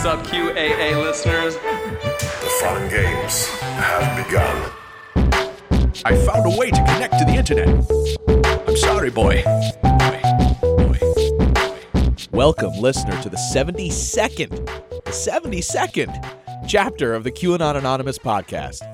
What's up, QAA listeners? The fun games have begun. I found a way to connect to the internet. I'm sorry, boy. Boy. Boy. Boy. Welcome, listener, to the 72nd, the 72nd chapter of the QAnon Anonymous podcast,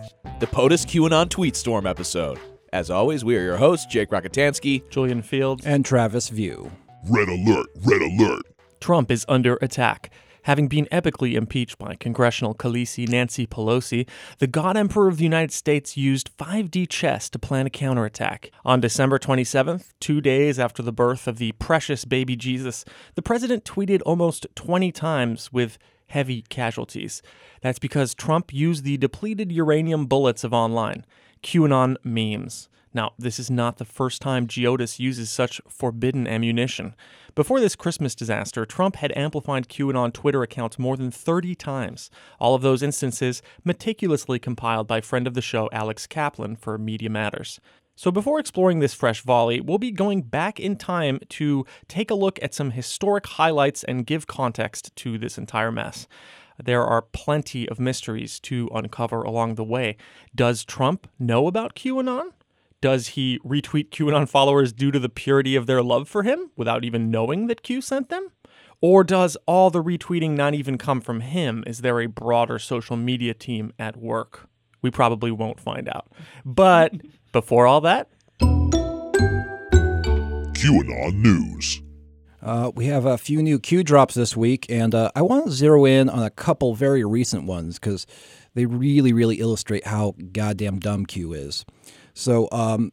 the POTUS QAnon Tweet Storm episode. As always, we are your hosts, Jake Rockatansky. Julian Fields. and Travis View. Red alert, red alert. Trump is under attack. Having been epically impeached by congressional Khaleesi Nancy Pelosi, the God Emperor of the United States used 5D chess to plan a counterattack. On December 27th, two days after the birth of the precious baby Jesus, the president tweeted almost 20 times with heavy casualties. That's because Trump used the depleted uranium bullets of online, QAnon memes. Now, this is not the first time GEOTUS uses such forbidden ammunition. Before this Christmas disaster, Trump had amplified QAnon Twitter accounts more than 30 times, all of those instances meticulously compiled by friend of the show Alex Kaplan for Media Matters. So, before exploring this fresh volley, we'll be going back in time to take a look at some historic highlights and give context to this entire mess. There are plenty of mysteries to uncover along the way. Does Trump know about QAnon? Does he retweet QAnon followers due to the purity of their love for him without even knowing that Q sent them? Or does all the retweeting not even come from him? Is there a broader social media team at work? We probably won't find out. But before all that, QAnon News. Uh, we have a few new Q drops this week, and uh, I want to zero in on a couple very recent ones because they really, really illustrate how goddamn dumb Q is. So, um,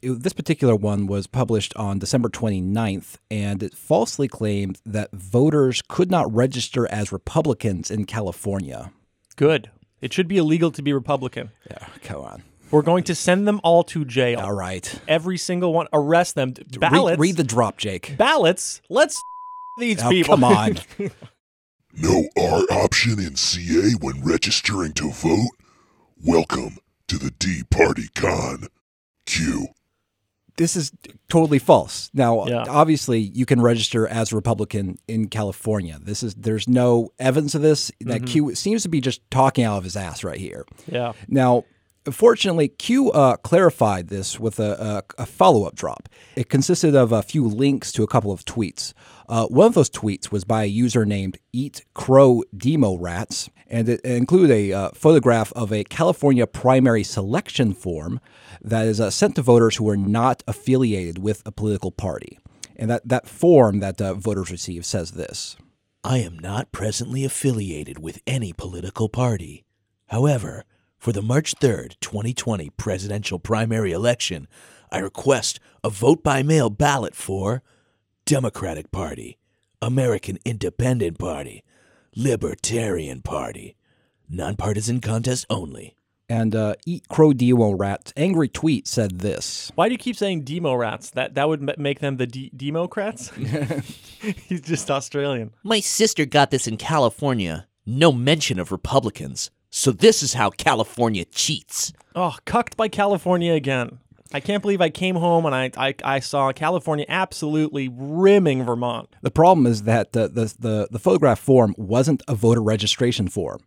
it- this particular one was published on December 29th, and it falsely claimed that voters could not register as Republicans in California. good. It should be illegal to be Republican. Yeah, come on. We're going to send them all to jail. All right. Every single one. Arrest them. Read- Ballots. read the drop, Jake. ballots. Let's these Oh, people. come on. No R option in CA when registering to vote? Welcome to the D Party Con. Q. this is totally false. Now, Yeah. obviously, you can register as a Republican in California. This is there's no evidence of this. Mm-hmm. That Q seems to be just talking out of his ass right here. yeah. Now, fortunately, Q uh, clarified this with a, a, a follow up drop. It consisted of a few links to a couple of tweets. Uh, one of those tweets was by a user named Eat Crow Demo Rats, and it included a uh, photograph of a California primary selection form that is uh, sent to voters who are not affiliated with a political party. And that, that form that uh, voters receive says this. I am not presently affiliated with any political party. However, for the March 3rd, 2020 presidential primary election, I request a vote by mail ballot for Democratic Party, American Independent Party, Libertarian Party, nonpartisan contest only. And uh, Eat Crow Demo Rats' angry tweet said this. Why do you keep saying demo rats? That that would ma- make them the de- democrats. He's just Australian. My sister got this in California. No mention of Republicans. So this is how California cheats. Oh, cucked by California again. I can't believe I came home and I I, I saw California absolutely rimming Vermont. The problem is that the, the, the, the photograph form wasn't a voter registration form.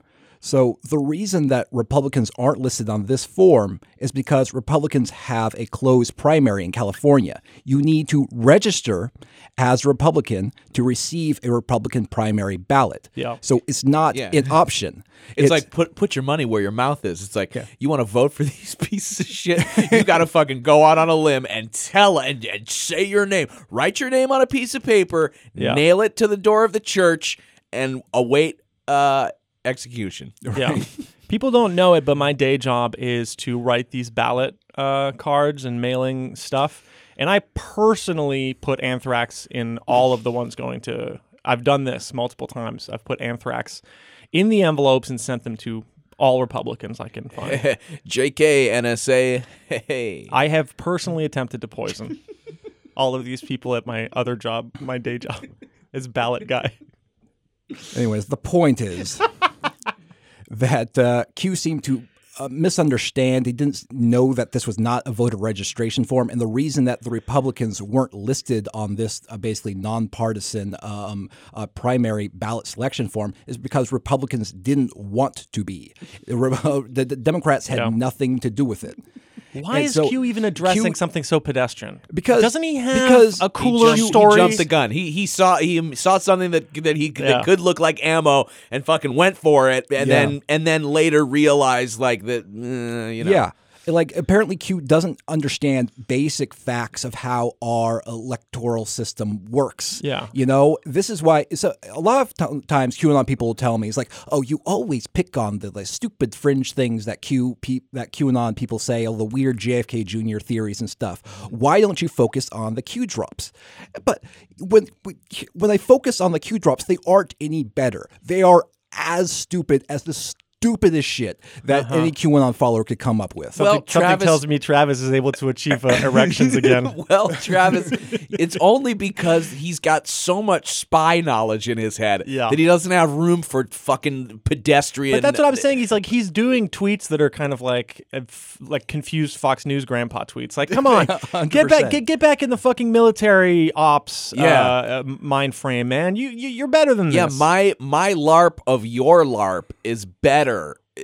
So the reason that Republicans aren't listed on this form is because Republicans have a closed primary in California. You need to register as a Republican to receive a Republican primary ballot. Yeah. So it's not Yeah. an option. It's, like put put your money where your mouth is. It's like you want to vote for these pieces of shit. You got to fucking go out on a limb and tell and, and say your name. Write your name on a piece of paper. Yeah. Nail it to the door of the church and await uh, execution. Yeah. People don't know it, but my day job is to write these ballot uh, cards and mailing stuff. And I personally put anthrax in all of the ones going to. I've done this multiple times. I've put anthrax in the envelopes and sent them to all Republicans I can find. JK NSA. Hey. I have personally attempted to poison all of these people at my other job, my day job, as ballot guy. Anyways, the point is that uh, Q seemed to uh, misunderstand. He didn't know that this was not a voter registration form, and the reason that the Republicans weren't listed on this uh, basically nonpartisan um, uh, primary ballot selection form is because Republicans didn't want to be. The, the Democrats had Yeah. nothing to do with it. Why And is so Q even addressing Q- something so pedestrian? Because- doesn't he have because a cooler he, jumped- story? He jumped the gun. He he saw he saw something that that he Yeah. that could look like ammo and fucking went for it, and Yeah. then and then later realized like that uh, you know Yeah. Like apparently Q doesn't understand basic facts of how our electoral system works. Yeah. You know, this is why so a lot of t- times QAnon people will tell me it's like, "Oh, you always pick on the, the stupid fringe things that Q pe- that QAnon people say, all the weird JFK Jr. theories and stuff. Why don't you focus on the Q drops?" But when when I focus on the Q drops, they aren't any better. They are as stupid as the stupidest shit that any QAnon follower could come up with. Something, Well, something Travis- tells me Travis is able to achieve uh, erections again. Well, Travis, it's only because he's got so much spy knowledge in his head Yeah. that he doesn't have room for fucking pedestrian. But that's what I'm saying. He's like he's doing tweets that are kind of like uh, like confused Fox News grandpa tweets. Like, come on, get back, get, get back in the fucking military ops Yeah. uh, uh, mind frame, man. You, you you're better than Yeah, this. Yeah, my my LARP of your LARP is better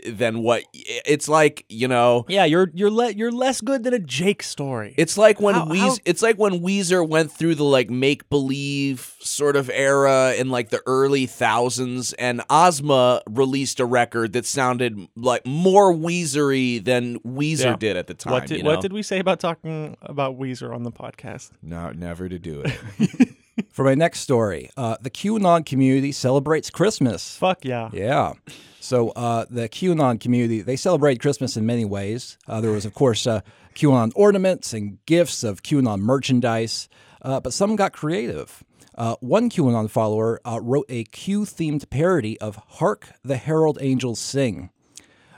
than what it's like. You know, yeah, you're you're le- you're less good than a Jake story. It's like when How- Weez- how- it's like when Weezer went through the like make believe sort of era in like the early thousands, and Ozma released a record that sounded like more Weezery than Weezer Yeah. did at the time. what did you know? what did we say about talking about Weezer on the podcast? No, never to do it. For my next story, uh, the QAnon community celebrates Christmas. Fuck yeah. Yeah. So uh, the QAnon community they celebrate Christmas in many ways. Uh, there was, of course, uh, QAnon ornaments and gifts of QAnon merchandise, uh, but some got creative. Uh, one QAnon follower uh, wrote a Q-themed parody of "Hark the Herald Angels Sing."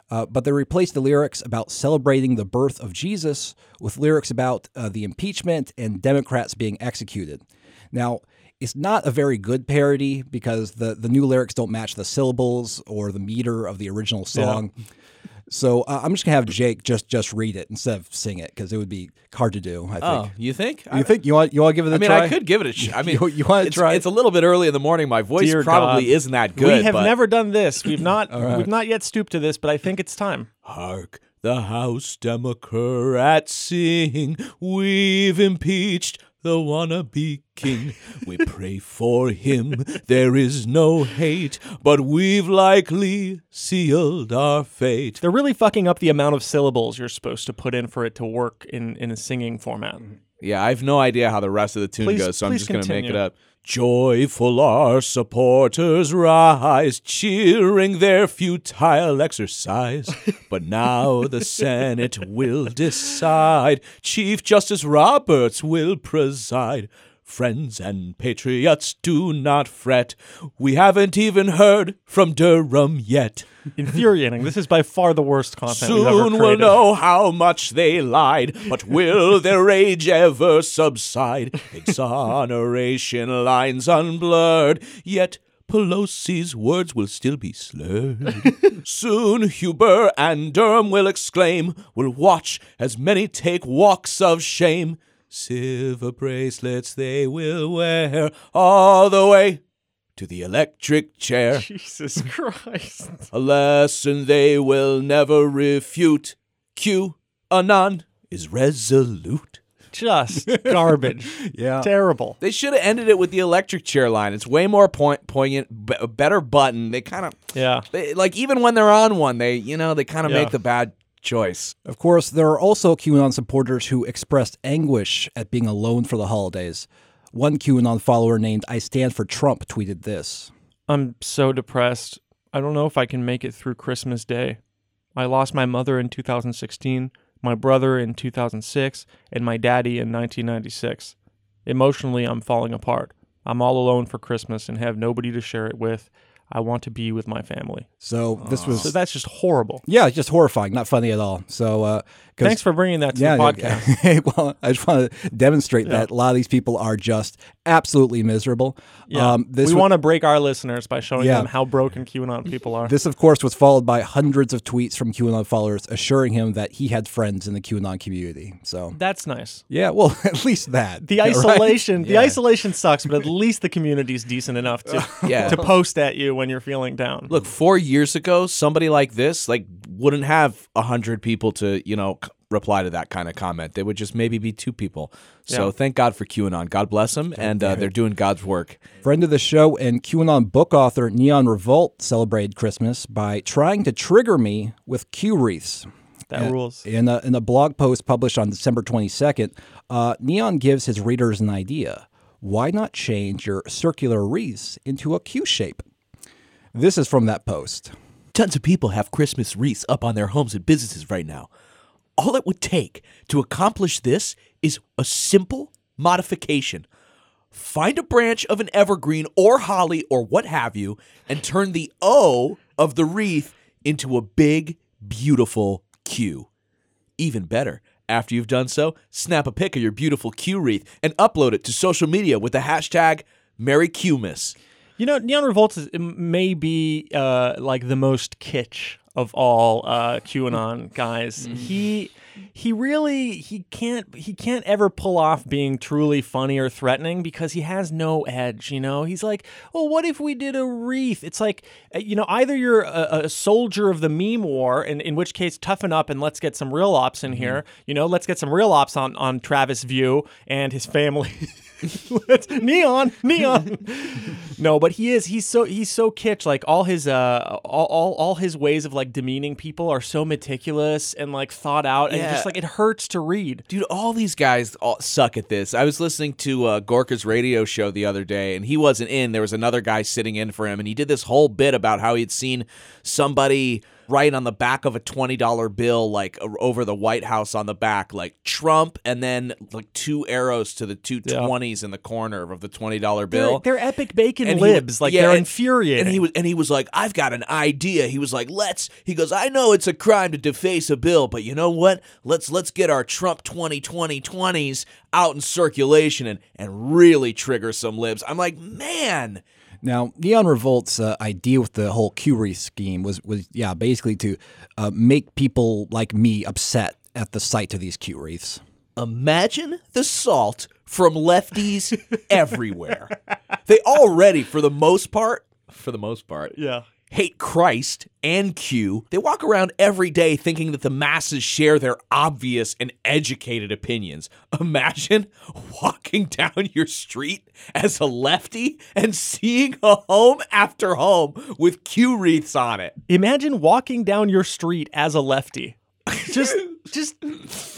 Uh, but they replaced the lyrics about celebrating the birth of Jesus with lyrics about uh, the impeachment and Democrats being executed. Now, it's not a very good parody because the, the new lyrics don't match the syllables or the meter of the original song. So uh, I'm just gonna have Jake just just read it instead of sing it because it would be hard to do. I oh, think. you think? You think you want you want to give it a I mean, try? I could give it a. Sh- I mean, You- you wanna try it? It's a little bit early in the morning. My voice Dear probably God. isn't that good. we have but- never done this. We've not we've not yet stooped to this, but I think it's time. Hark the House Democrats sing, we've impeached the wannabe king. We pray for him, there is no hate, but we've likely sealed our fate. They're really fucking up the amount of syllables you're supposed to put in for it to work in, in a singing format. Yeah, I have no idea how the rest of the tune Please- goes, so I'm please just going to make it up. Joyful our supporters rise, cheering their futile exercise. but now the Senate will decide. Chief Justice Roberts will preside. Friends and patriots, do not fret. We haven't even heard from Durham yet. Infuriating. this is by far the worst content we've ever Soon we'll know how much they lied, but will their rage ever subside? Exoneration lines unblurred, yet Pelosi's words will still be slurred. Soon Huber and Durham will exclaim, We'll watch as many take walks of shame. Silver bracelets they will wear all the way to the electric chair. Jesus Christ. A lesson they will never refute. Q Anon is resolute. Just garbage. Yeah. Terrible. They should have ended it with the electric chair line. It's way more point, poignant, b- better button. They kind of, Yeah. they, like even when they're on one, they you know they kind of Yeah. make the bad choice. Of course, there are also QAnon supporters who expressed anguish at being alone for the holidays. One QAnon follower named I Stand for Trump tweeted this. I'm so depressed. I don't know if I can make it through Christmas Day. I lost my mother in 2016, my brother in 2006, and my daddy in 1996. Emotionally, I'm falling apart. I'm all alone for Christmas and have nobody to share it with. I want to be with my family. So this was So that's just horrible. yeah, it's just horrifying, not funny at all. So uh, Thanks for bringing that to yeah, the yeah, podcast. Hey, well, I just want to demonstrate that a lot of these people are just absolutely miserable. Yeah. Um, this we wa- want to break our listeners by showing Yeah. them how broken QAnon people are. This, of course, was followed by hundreds of tweets from QAnon followers assuring him that he had friends in the QAnon community. So, That's nice. yeah, well, at least that. The Yeah, right? isolation, the Yeah. isolation sucks, but at least the community's decent enough to Yeah. to post at you when you're feeling down. Look, four years ago, somebody like this like wouldn't have a hundred people to you know c- reply to that kind of comment. They would just maybe be two people. So Yeah. thank God for QAnon. God bless them, and uh, they're doing God's work. Friend of the show and QAnon book author Neon Revolt celebrated Christmas by trying to trigger me with Q wreaths. that rules. In a, in a blog post published on December 22nd, uh, Neon gives his readers an idea. Why not change your circular wreaths into a Q shape? This is from that post. Tons of people have Christmas wreaths up on their homes and businesses right now. All it would take to accomplish this is a simple modification. Find a branch of an evergreen or holly or what have you, and turn the O of the wreath into a big, beautiful Q. Even better, after you've done so, snap a pic of your beautiful Q wreath and upload it to social media with the hashtag MerryQmas. You know, Neon Revolt is, may be uh, like the most kitsch of all uh, QAnon guys. He he really he can't he can't ever pull off being truly funny or threatening because he has no edge. You know, he's like, well, what if we did a wreath? It's like, uh, you know, either you're a, a soldier of the meme war, and in which case, toughen up and let's get some real ops in here. You know, let's get some real ops on on Travis View and his family. Neon, neon. no, but he is. He's so he's so kitsch. Like all his uh all, all all his ways of like demeaning people are so meticulous and like thought out, and Yeah. just like it hurts to read. Dude, all these guys all suck at this. I was listening to uh, Gorka's radio show the other day, and he wasn't in. There was another guy sitting in for him, and he did this whole bit about how he'd seen somebody write on the back of a $20 bill, like over the White House on the back, like Trump, and then like two arrows to the two Yeah. 20s in the corner of the $20 They're, bill. they're epic bacon And he libs. like yeah, they're and- infuriating. And he was and he was like, I've got an idea. He was like, let's he goes, I know it's a crime to deface a bill, but you know what? Let's let's get our Trump 2020 20s out in circulation and and really trigger some libs. I'm like, man, Now, Neon Revolt's uh, idea with the whole Q wreath scheme was, was yeah, basically to uh, make people like me upset at the sight of these Q wreaths. imagine the salt from lefties everywhere. They already, for the most part, for the most part, yeah. Hate Christ and Q. They walk around every day thinking that the masses share their obvious and educated opinions. Imagine walking down your street as a lefty and seeing a home after home with Q wreaths on it. Imagine walking down your street as a lefty. Just, just,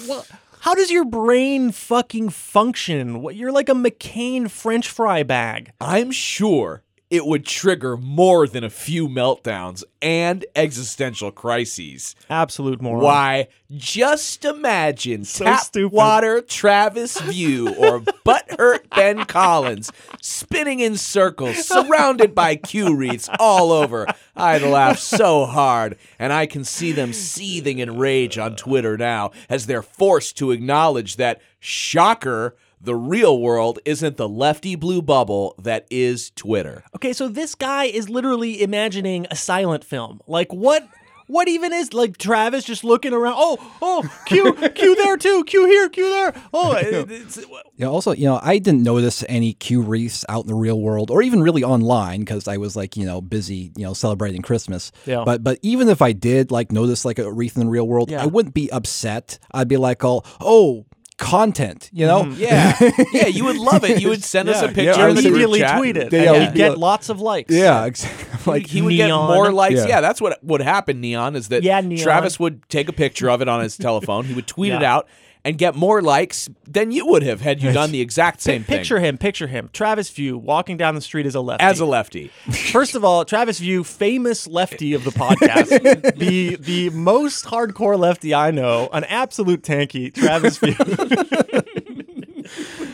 what? How does your brain fucking function? What you're like a McCain French fry bag. I'm sure it would trigger more than a few meltdowns and existential crises. Absolute moron. Why, just imagine So tap stupid. water Travis View or butthurt Ben Collins spinning in circles, surrounded by Q wreaths all over. I'd laugh so hard, and I can see them seething in rage on Twitter now as they're forced to acknowledge that, shocker, the real world isn't the lefty blue bubble that is Twitter. Okay, so this guy is literally imagining a silent film. Like what? What even is like Travis just looking around? Oh, oh, Q, Q there too, Q here, Q there. Oh, it's, Yeah. Also, you know, I didn't notice any Q wreaths out in the real world, or even really online, because I was like, you know, busy, you know, celebrating Christmas. Yeah. But but even if I did like notice like a wreath in the real world, Yeah. I wouldn't be upset. I'd be like, all, oh, content, you know. Mm-hmm. Yeah, yeah, you would love it. You would send us a picture yeah, in the group immediately chat. tweet it. Yeah, and yeah, he'd get lots of likes. Yeah, exactly. like he would get more likes. Yeah. Yeah. that's what would happen. Neon is that Yeah, Neon. Travis would take a picture of it on his telephone. He would tweet it out and get more likes than you would have had you done the exact same thing Picture him, picture him. Travis View walking down the street as a lefty. as a lefty. First of all, Travis View, famous lefty of the podcast, the the most hardcore lefty I know, an absolute tanky, Travis View.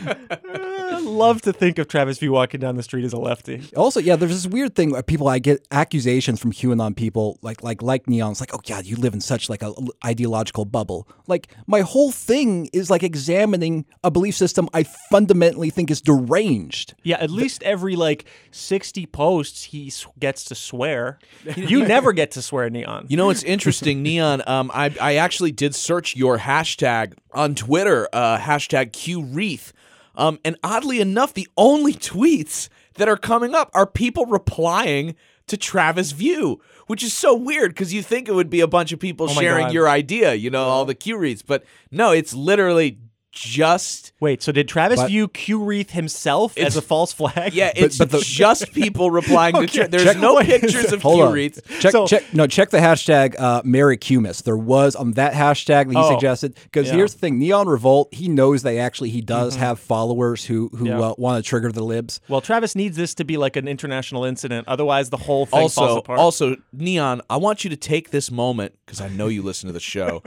Love to think of Travis View walking down the street as a lefty. Also, yeah, there's this weird thing where people I get accusations from QAnon people like like like neons like, oh God, you live in such like a l- ideological bubble. Like my whole thing is like examining a belief system I fundamentally think is deranged. Yeah, at least every like 60 posts he s- gets to swear. You never get to swear, Neon. You know what's interesting, Neon? Um, I I actually did search your hashtag on Twitter, uh, hashtag QWreath. Um, and oddly enough, the only tweets that are coming up are people replying to Travis View, which is so weird because you think it would be a bunch of people Oh sharing God. your idea, you know, all the Q wreaths, but no, it's literally just Wait, so did Travis But- view Q Wreath himself as a false flag? yeah, it's but the- just people replying to. Okay, Tra- There's check- no wait, pictures of Hold Q on. wreaths. Check, So- check, no, check the hashtag uh, MerryQmas. There was on that hashtag that he Oh, suggested. Because yeah. here's the thing: Neon Revolt. He knows they actually he does have followers who who Yeah. uh, want to trigger the libs. Well, Travis needs this to be like an international incident. Otherwise, the whole thing falls also, apart. also, Neon, I want you to take this moment because I know you listen to the show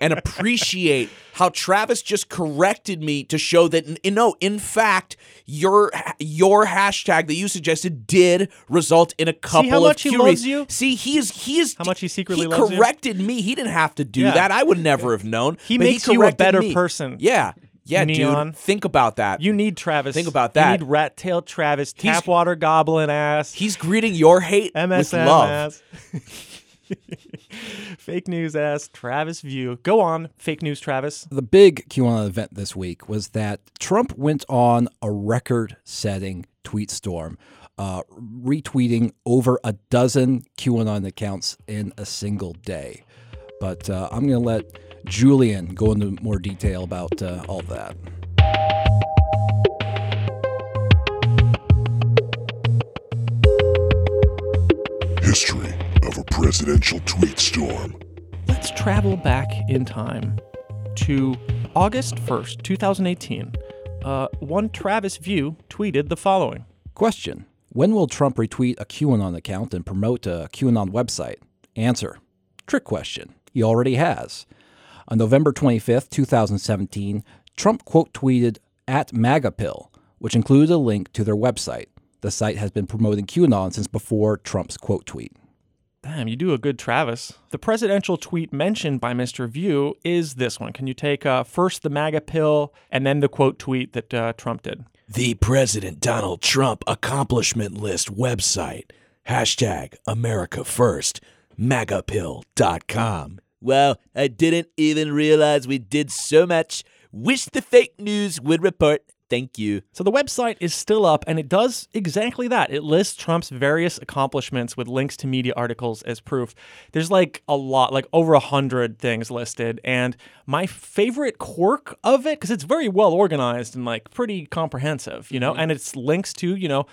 and appreciate how Travis just corrected me to show that n- no, in fact, your your hashtag that you suggested did result in a couple See how of much he Q loves you? See, he is he is How much he secretly he loves you? corrected me. He didn't have to do Yeah. that. I would never have known. He makes you a better me. person. Yeah, yeah, Neon. dude. Think about that. you need Travis. Think about that. You need rat tailed Travis, He's- Tapwater Goblin ass, He's greeting your hate with MSM love. ass. Fake news ass, Travis View. Go on, fake news, Travis. The big QAnon event this week was that Trump went on a record-setting tweet storm, uh, retweeting over a dozen QAnon accounts in a single day. But uh, I'm going to let Julian go into more detail about uh, all that. History of a presidential tweet storm. Let's travel back in time to August 1st, 2018. Uh, one Travis View tweeted the following. Question When will Trump retweet a QAnon account and promote a QAnon website? Answer Trick question. He already has. On November 25th, 2017, Trump quote tweeted at MAGAPill, which included a link to their website. The site has been promoting QAnon since before Trump's quote tweet. Damn, you do a good Travis. The presidential tweet mentioned by Mr. View is this one. Can you take uh, first the MAGA pill and then the quote tweet that uh, Trump did? The President Donald Trump accomplishment list website. Hashtag America First. MAGAPill.com. Well, I didn't even realize we did so much. Wish the fake news would report. Thank you. So the website is still up and it does exactly that. It lists Trump's various accomplishments with links to media articles as proof. There's like a lot, like over a hundred things listed. And my favorite quirk of it, because it's very well organized and like pretty comprehensive, you know, mm-hmm. and it's links to, you know,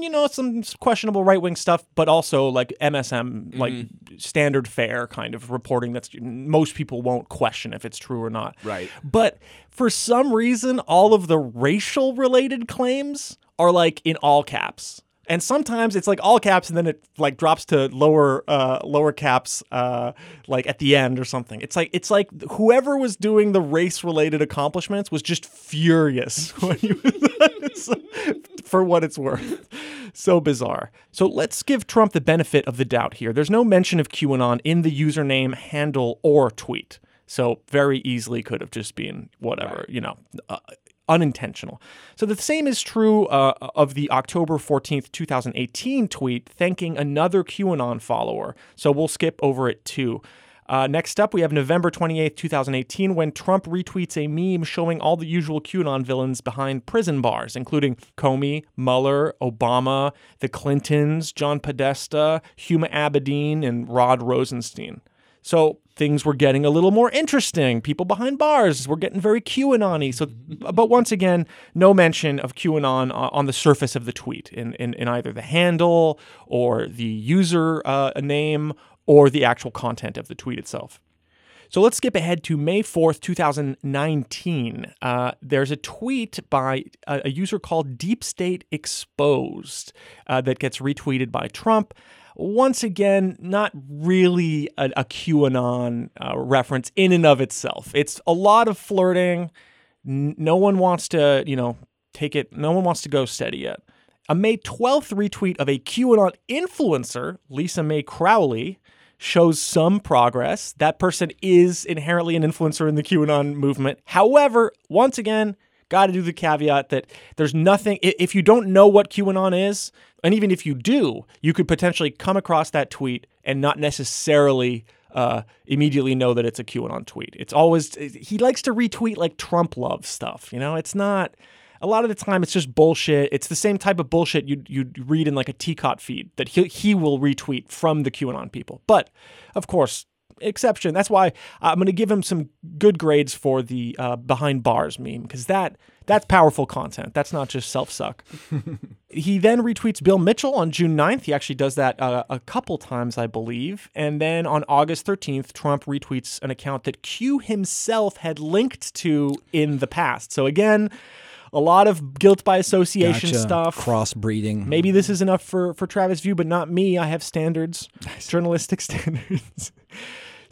you know, some questionable right wing stuff, but also like MSM, like mm-hmm. standard fare kind of reporting that's most people won't question if it's true or not. Right. But for some reason, all of the racial related claims are like in all caps. And sometimes it's like all caps and then it like drops to lower uh lower caps uh like at the end or something. It's like it's like whoever was doing the race related accomplishments was just furious when he was for what it's worth. So bizarre. So let's give Trump the benefit of the doubt here. There's no mention of QAnon in the username, handle, or tweet. So very easily could have just been whatever, you know, uh, unintentional. So the same is true uh, of the October 14th, 2018 tweet thanking another QAnon follower. So we'll skip over it too. Uh, next up, we have November 28th, 2018, when Trump retweets a meme showing all the usual QAnon villains behind prison bars, including Comey, Mueller, Obama, the Clintons, John Podesta, Huma Abedin, and Rod Rosenstein. So things were getting a little more interesting. People behind bars were getting very QAnon-y. So, but once again, no mention of QAnon uh, on the surface of the tweet in, in, in either the handle or the user uh, name or the actual content of the tweet itself. So let's skip ahead to May 4th, 2019. Uh, there's a tweet by a, a user called Deep State Exposed uh, that gets retweeted by Trump. Once again, not really a, a QAnon uh, reference in and of itself. It's a lot of flirting. N- no one wants to, you know, take it. No one wants to go steady yet. A May 12th retweet of a QAnon influencer, Lisa Mei Crowley, shows some progress. That person is inherently an influencer in the QAnon movement. However, once again, got to do the caveat that there's nothing, if you don't know what QAnon is, and even if you do, you could potentially come across that tweet and not necessarily uh, immediately know that it's a QAnon tweet. It's always, he likes to retweet like Trump love stuff. You know, it's not, a lot of the time it's just bullshit. It's the same type of bullshit you'd, you'd read in like a TCOT feed that he, he will retweet from the QAnon people. But of course, exception. That's why I'm going to give him some good grades for the uh, behind bars meme because that that's powerful content. That's not just self suck. he then retweets Bill Mitchell on June 9th. He actually does that uh, a couple times, I believe. And then on August 13th, Trump retweets an account that Q himself had linked to in the past. So again, a lot of guilt by association Gotcha. stuff. Crossbreeding. Maybe this is enough for for Travis View, but not me. I have standards, journalistic standards.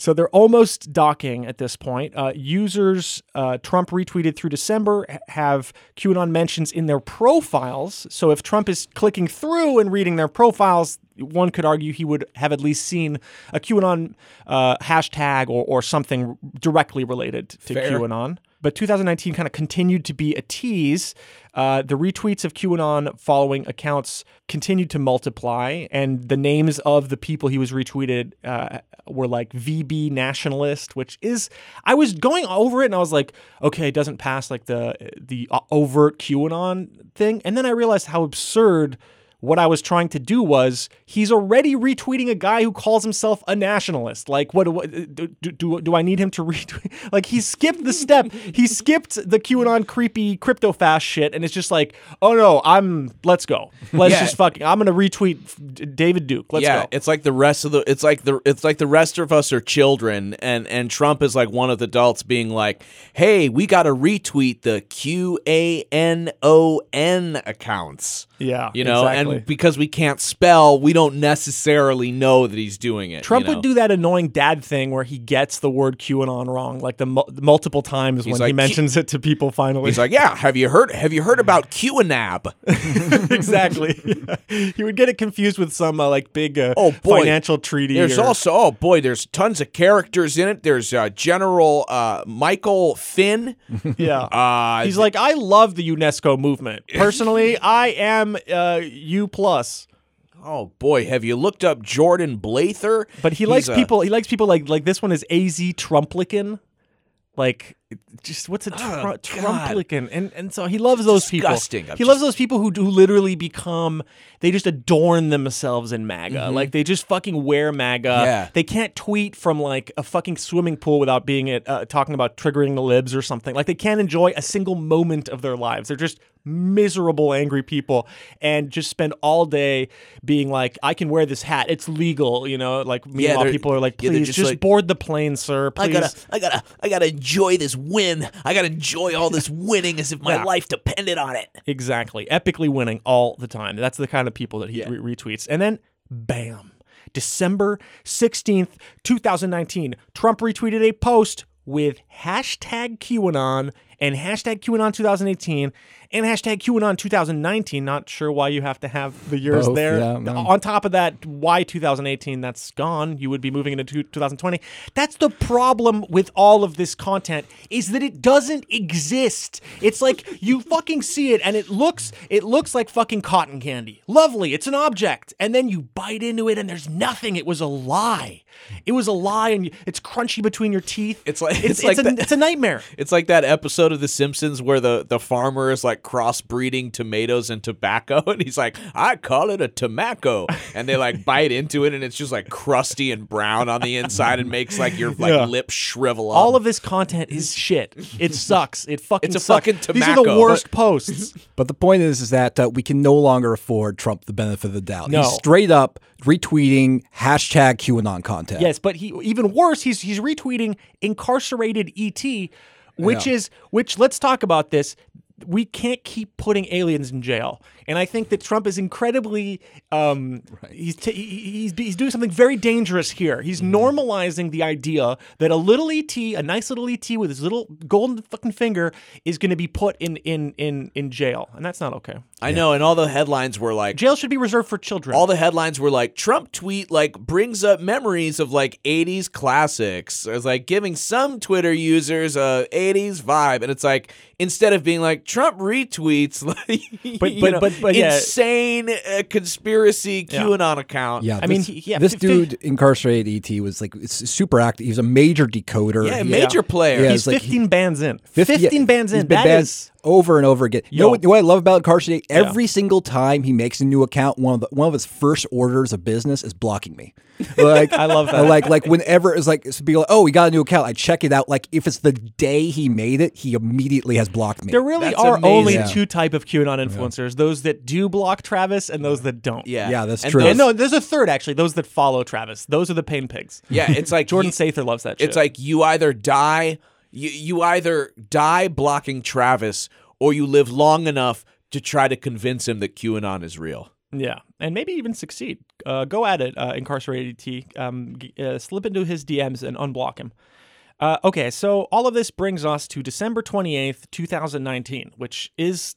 So they're almost docking at this point. Uh, users uh, Trump retweeted through December have QAnon mentions in their profiles. So if Trump is clicking through and reading their profiles, one could argue he would have at least seen a QAnon uh, hashtag or, or something directly related to QAnon. But 2019 kind of continued to be a tease. Uh, the retweets of QAnon following accounts continued to multiply, and the names of the people he was retweeted uh, were like VB Nationalist, which is I was going over it and I was like, okay, it doesn't pass like the the uh, overt QAnon thing, and then I realized how absurd what I was trying to do was he's already retweeting a guy who calls himself a nationalist. Like, what, what do, do, do I need him to retweet? Like, he skipped the step. He skipped the QAnon creepy crypto fast shit, and it's just like, oh no, I'm. Let's go. Let's Yeah. just fucking. I'm gonna retweet David Duke. Let's yeah, go. it's like the rest of the it's like the it's like the rest of us are children and and Trump is like one of the adults being like, "Hey, we got to retweet the Q A N O N accounts." Yeah, You know, exactly. and because we can't spell, we don't necessarily know that he's doing it. Trump you know? would do that annoying dad thing where he gets the word QAnon wrong, like the mu- multiple times when he like, mentions it to people. Finally, He's like, "Yeah, have you heard have you heard about QAnab?" exactly. he would get it confused with some uh, like big uh, Oh, boy. financial treaty. There's or- also oh boy, there's tons of characters in it. There's uh, General uh, Michael Finn. yeah. Uh, He's like, I love the UNESCO movement. Personally, I am uh, U plus. Oh boy, have you looked up Jordan Blather? But he He's likes a- people. He likes people like like this one is Az Trumplican. Like just what's a tr- Oh, God. Trumplican, and and so he loves those Disgusting. people. I'm He loves those people who, who literally become they just adorn themselves in MAGA. Like they just fucking wear MAGA. Mm-hmm. Yeah. They can't tweet from like a fucking swimming pool without being it uh, talking about triggering the libs or something. Like they can't enjoy a single moment of their lives. They're just miserable, angry people, and just spend all day being like, "I can wear this hat. It's legal." You know, like meanwhile, they're- people are like, yeah, "Please just just, like, board the plane, sir. Please." I gotta, I gotta, I gotta enjoy this win. I gotta enjoy all this winning as if my Yeah. life depended on it. Exactly. Epically winning all the time. That's the kind of people that he re- retweets. And then, bam, December 16th, 2019, Trump retweeted a post with hashtag QAnon and hashtag QAnon 2018 and hashtag QAnon 2019. Not sure why you have to have the years Both, there. yeah. On top of that, why 2018? That's gone. You would be moving into 2020. That's the problem with all of this content is that it doesn't exist. It's like you fucking see it and it looks it looks like fucking cotton candy. Lovely. It's an object. And then you bite into it and there's nothing. It was a lie. It was a lie and it's crunchy between your teeth. It's like- it's, it's like a, that- it's a nightmare. It's like that episode of The Simpsons where the, the farmer is like crossbreeding tomatoes and tobacco, and he's like, I call it a tobacco. And they like bite into it, and it's just like crusty and brown on the inside and makes like your like Yeah. lips shrivel up. All of this content is shit. It sucks. It fucking It's a sucks. fucking These are the tobacco. worst posts. But the point is, is that uh, we can no longer afford Trump the benefit of the doubt. No. He's straight up retweeting hashtag QAnon content. Yes, but he even worse, he's he's retweeting incarcerated ET, which is which let's talk about this. We can't keep putting aliens in jail. And I think that Trump is incredibly um, he's, t- he- he's he's doing something very dangerous here. He's Mm-hmm. normalizing the idea that a little ET, a nice little ET with his little golden fucking finger, is going to be put in in in in jail, and that's not okay. I know, and all the headlines were like, Jail should be reserved for children. all the headlines were like Trump tweet like brings up memories of like 80s classics. It was like giving some Twitter users a 80s vibe and it's like instead of being like Trump retweets like But- but- know, but- but, yeah. insane uh, conspiracy Yeah. QAnon account. Yeah, I mean, this, he- yeah, this fi- fi- dude incarcerated ET was like it's super active. He was a major decoder. Yeah, He- major player. Yeah, he's it's like 15 bands in. 50 15 bands he's in. been That banned is- over and over again. You know what, what I love about incarcerate? Every single time he makes a new account, one of the, one of his first orders of business is blocking me. Like I love that. Like like whenever it's like it's be like, oh, he got a new account. I check it out. Like if it's the day he made it, he immediately has blocked me. There really That's are only amazing. two type of QAnon influencers: those that do block Travis and those that don't. Yeah. Yeah, that's And true. those- And no, there's a third actually. Those that follow Travis. Those are the pain pigs. Yeah, it's like Jordan you- Sather loves that shit. It's like you either die you, you either die blocking Travis or you live long enough to try to convince him that QAnon is real. yeah, and maybe even succeed. Uh, go at it, uh, incarcerated T. Um, uh, slip into his DMs and unblock him. Uh, okay, so all of this brings us to December 28th, 2019, which is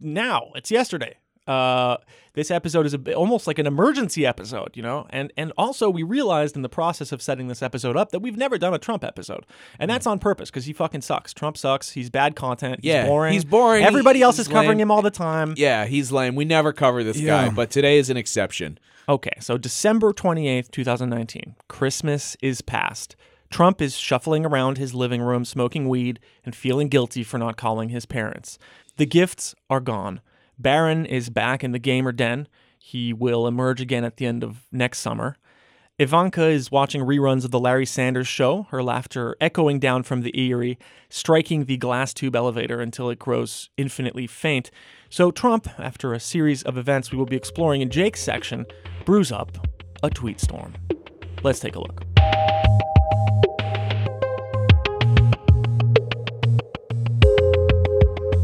now. It's yesterday. Uh, this episode is a almost like an emergency episode, you know, and and also we realized in the process of setting this episode up that we've never done a Trump episode, and that's on purpose because he fucking sucks. Trump sucks. He's bad content. He's Yeah, boring. he's boring. Everybody else He's is covering lame. him all the time. Yeah, he's lame. We never cover this Yeah. guy, but today is an exception. Okay, so December 28th, 2019. Christmas is past. Trump is shuffling around his living room, smoking weed, and feeling guilty for not calling his parents. The gifts are gone. Barron is back in the gamer den. He will emerge again at the end of next summer. Ivanka is watching reruns of the Larry Sanders show, her laughter echoing down from the aerie, striking the glass tube elevator until it grows infinitely faint. So, Trump, after a series of events we will be exploring in Jake's section, brews up a tweet storm. Let's take a look.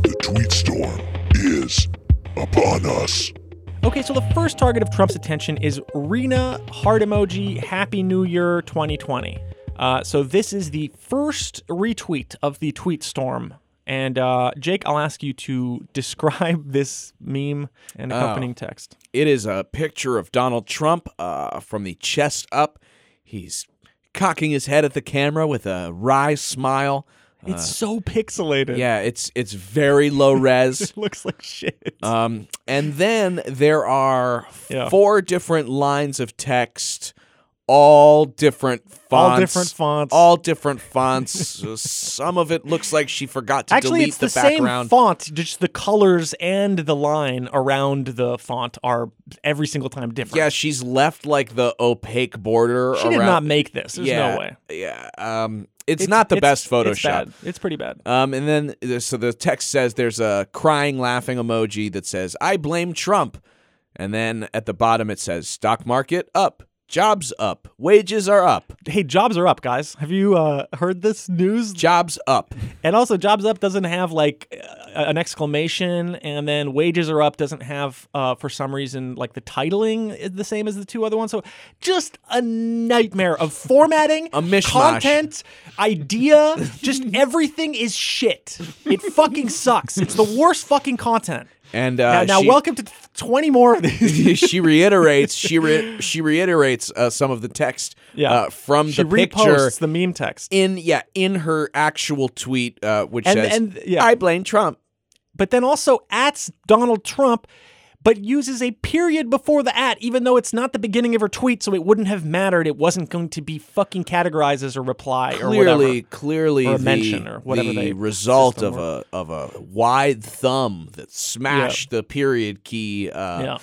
The tweet upon us. Okay, so the first target of Trump's attention is Rena Heart Emoji Happy New Year 2020. Uh, so this is the first retweet of the tweet storm. And uh, Jake, I'll ask you to describe this meme and accompanying text. It is a picture of Donald Trump uh, from the chest up. He's cocking his head at the camera with a wry smile. It's so pixelated. Yeah, it's it's very low res. It looks like shit. Um, and then there are Yeah. four different lines of text, all different fonts. All different fonts. All different fonts. So Some of it looks like she forgot to Actually, delete it's the, the, same background. font, just the colors and the line around the font are every single time different. yeah, she's left like the opaque border. she did not make this. There's yeah, no way. Yeah. Um, it's, not the best Photoshop. It's bad. It's pretty bad. Um, and then so the text says there's a crying, laughing emoji that says "I blame Trump," and then at the bottom it says "Stock market up, jobs up, wages are up, Hey, jobs are up, guys. Have you uh, heard this news? jobs up." And also, jobs up doesn't have like uh, an exclamation, and then wages are up doesn't have, uh, for some reason, like the titling is the same as the two other ones. So just a nightmare of formatting, A mishmash. content, idea. Just everything is shit. It fucking sucks. It's the worst fucking content. And now, uh, now she, welcome to 20 more of these. she reiterates she re- she reiterates uh, some of the text Yeah. uh, from she the picture reposts the meme text. in yeah in her actual tweet, uh, which And- says and- yeah. "I blame Trump." but then also ats Donald Trump, but uses a period before the at, even though it's not the beginning of her tweet, so it wouldn't have mattered. It wasn't going to be fucking categorized as a reply or whatever. clearly, clearly Or a the, mention or whatever the result of a of a wide thumb that smashed the period key uh, Yeah.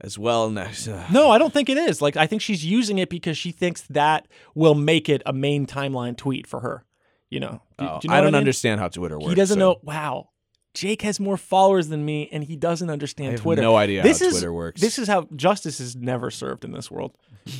as well. That's, uh, No, I don't think it is. Like, I think she's using it because she thinks that will make it a main timeline tweet for her. You know? Do, oh, do you know I don't mean? understand how Twitter works. He doesn't so know. Wow. Jake has more followers than me, and he doesn't understand I have Twitter. no idea this how is, Twitter works. This is how justice is never served in this world.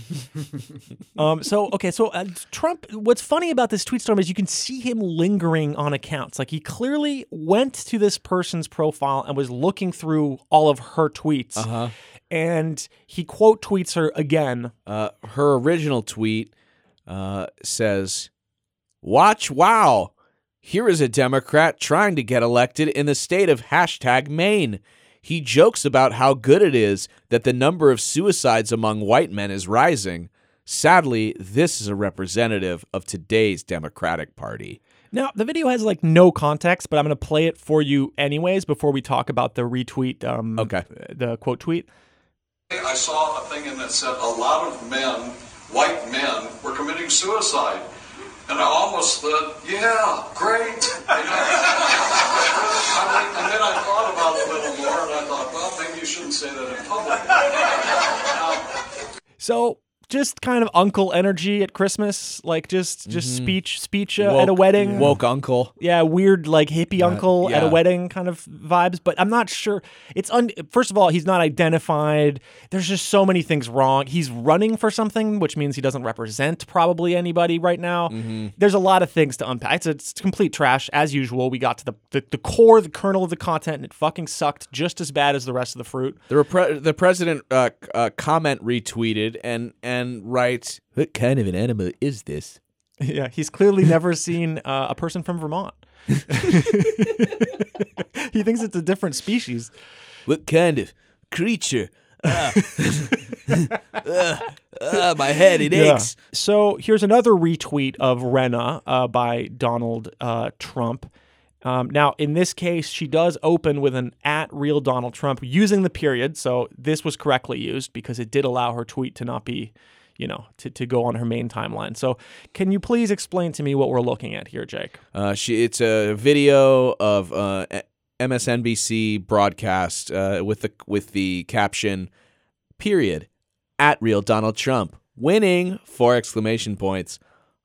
Um, so okay, so uh, Trump. What's funny about this tweet storm is you can see him lingering on accounts. Like he clearly went to this person's profile and was looking through all of her tweets, uh-huh. and he quote tweets her again. Uh, her original tweet uh, says, "Watch, wow." Here is a Democrat trying to get elected in the state of hashtag Maine. He jokes about how good it is that the number of suicides among white men is rising. Sadly, this is a representative of today's Democratic Party. Now the video has like no context, but I'm going to play it for you anyways before we talk about the retweet. Um, Okay. The quote tweet. I saw a thing in that said a lot of men, white men, were committing suicide. And I almost thought, yeah, great. You know? I mean, and then I thought about it a little more and I thought, well, maybe you shouldn't say that in public. Now, So just kind of uncle energy at Christmas, like just just speech speech uh, at a Mm-hmm. Woke- wedding. Woke uncle. yeah, weird like hippie uncle at a wedding kind of vibes. But I'm not sure. It's un- first of all, he's not identified. There's just so many things wrong. He's running for something, which means he doesn't represent probably anybody right now. Mm-hmm. There's a lot of things to unpack. It's, it's complete trash as usual. We got to the, the the core, the kernel of the content, and it fucking sucked just as bad as the rest of the fruit. The, repre- the president uh, uh, comment retweeted and and writes, "What kind of an animal is this?" Yeah, he's clearly never seen uh, a person from Vermont. he thinks it's a different species. What kind of creature? Ah, ah, my head it aches. So here's another retweet of Rena uh, by Donald uh, Trump. Um, now, in this case, she does open with an at real Donald Trump using the period. So this was correctly used because it did allow her tweet to not be, you know, to, to go on her main timeline. So can you please explain to me what we're looking at here, Jake? Uh, she it's a video of uh, MSNBC broadcast uh, with the with the caption period at real Donald Trump winning four exclamation points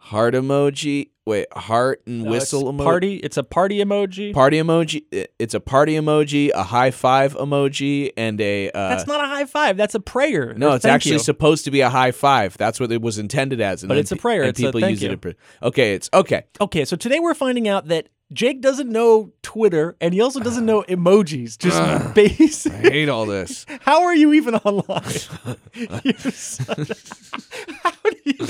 heart emoji wait heart and whistle it's emoji party. It's a party emoji. party emoji i- it's a party emoji a high five emoji and a uh, That's not a high five. That's a prayer. no, Or it's thank actually you. supposed to be a high five. That's what it was intended as. And But then it's a pe- prayer. And It's a people thank use you. it. in- Okay, it's okay. Okay, so today we're finding out that Jake doesn't know Twitter and he also doesn't know emojis. Just base. I hate all this. How are you even online? You're such How do you?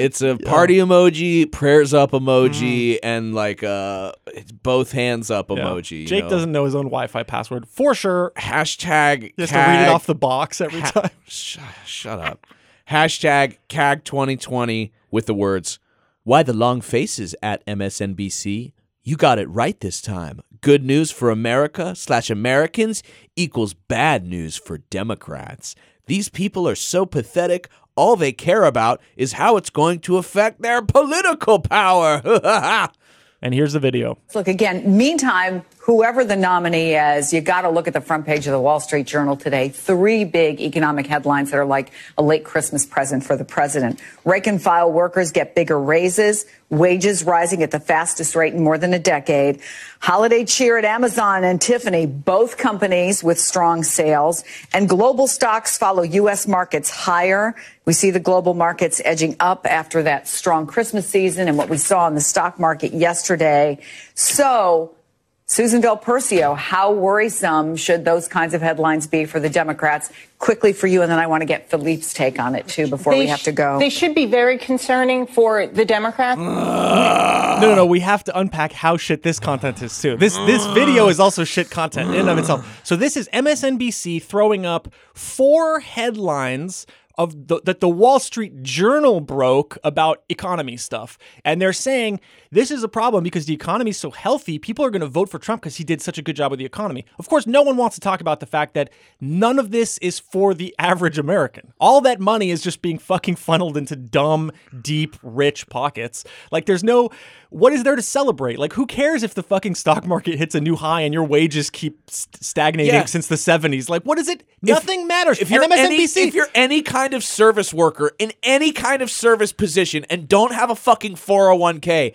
It's a party emoji, prayers up emoji, and like uh, it's both hands up emoji. you Jake know. doesn't know his own Wi-Fi password for sure. hashtag. He has to read it KAG off the box every time. Sh- shut up. Hashtag KAG 2020 with the words, Why the long faces at MSNBC? You got it right this time. Good news for America slash Americans equals bad news for Democrats. These people are so pathetic. All they care about is how it's going to affect their political power. And here's the video. Look, again, meantime, whoever the nominee is, you got to look at the front page of the Wall Street Journal today. Three big economic headlines that are like a late Christmas present for the president. Rank and file workers get bigger raises, wages rising at the fastest rate in more than a decade. Holiday cheer at Amazon and Tiffany, both companies with strong sales. And global stocks follow U.S. markets higher. We see the global markets edging up after that strong Christmas season and what we saw in the stock market yesterday. So, Susan Del Percio, how worrisome should those kinds of headlines be for the Democrats? Quickly for you, and then I want to get Philippe's take on it too before we have to go. They should be very concerning for the Democrats. No, no, no. We have to unpack how shit this content is too. This this video is also shit content in and of itself. So this is MSNBC throwing up four headlines of the, that the Wall Street Journal broke about economy stuff, and they're saying this is a problem because the economy is so healthy. People are going to vote for Trump because he did such a good job with the economy. Of course, no one wants to talk about the fact that none of this is for the average American. All that money is just being fucking funneled into dumb, deep, rich pockets. Like, there's no. What is there to celebrate? Like, who cares if the fucking stock market hits a new high and your wages keep st- stagnating Yeah. since the 70s? Like, what is it? Nothing matters. If you're, any, if you're any kind of service worker in any kind of service position and don't have a fucking 401k,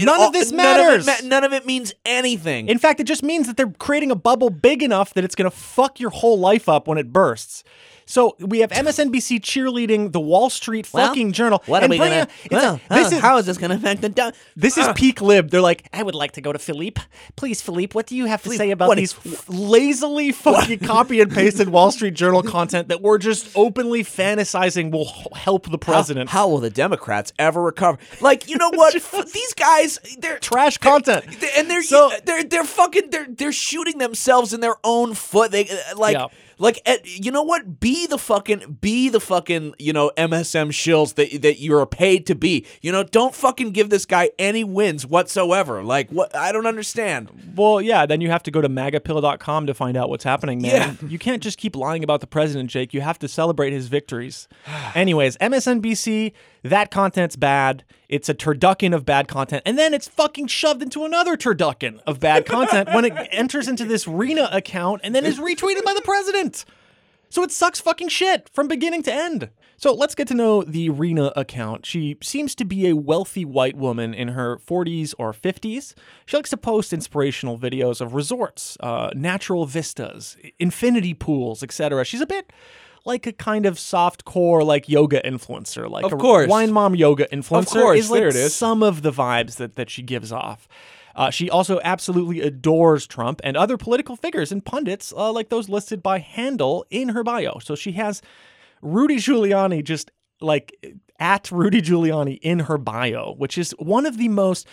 None all- of this matters. None of, ma- none of it means anything. In fact, it just means that they're creating a bubble big enough that it's going to fuck your whole life up when it bursts. So we have MSNBC cheerleading the Wall Street fucking journal. What and are we gonna? a- it's a- this uh, is how is this gonna affect the? Do- this is peak lib. They're like, I would like to go to Philippe. Please, Philippe, what do you have to say about what these lazily fucking copy and pasted Wall Street Journal content that we're just openly fantasizing will help the president? how will the Democrats ever recover? Like, you know what? F- These guys, they're Trash content. they- and they're So- they're they're fucking they're they're shooting themselves in their own foot. They uh, like Yeah. Like eh, you know what? Be the fucking be the fucking you know MSM shills that that you are paid to be. You know, don't fucking give this guy any wins whatsoever. Like what? I don't understand. Well, yeah, then you have to go to magapill.com to find out what's happening, man. Yeah. You can't just keep lying about the president, Jake. You have to celebrate his victories. Anyways, MSNBC, that content's bad. It's a turducken of bad content. And then it's fucking shoved into another turducken of bad content when it enters into this Rena account and then is retweeted by the president. So it sucks fucking shit from beginning to end. So let's get to know the Rena account. She seems to be a wealthy white woman in her 40s or 50s. She likes to post inspirational videos of resorts, uh, natural vistas, infinity pools, etc. She's a bit like a kind of soft core like yoga influencer, like Of a course. wine mom yoga influencer. course, is like there it is. some of the vibes that that she gives off. Uh, she also absolutely adores Trump and other political figures and pundits uh, like those listed by handle in her bio. So she has Rudy Giuliani just like at Rudy Giuliani in her bio, which is one of the most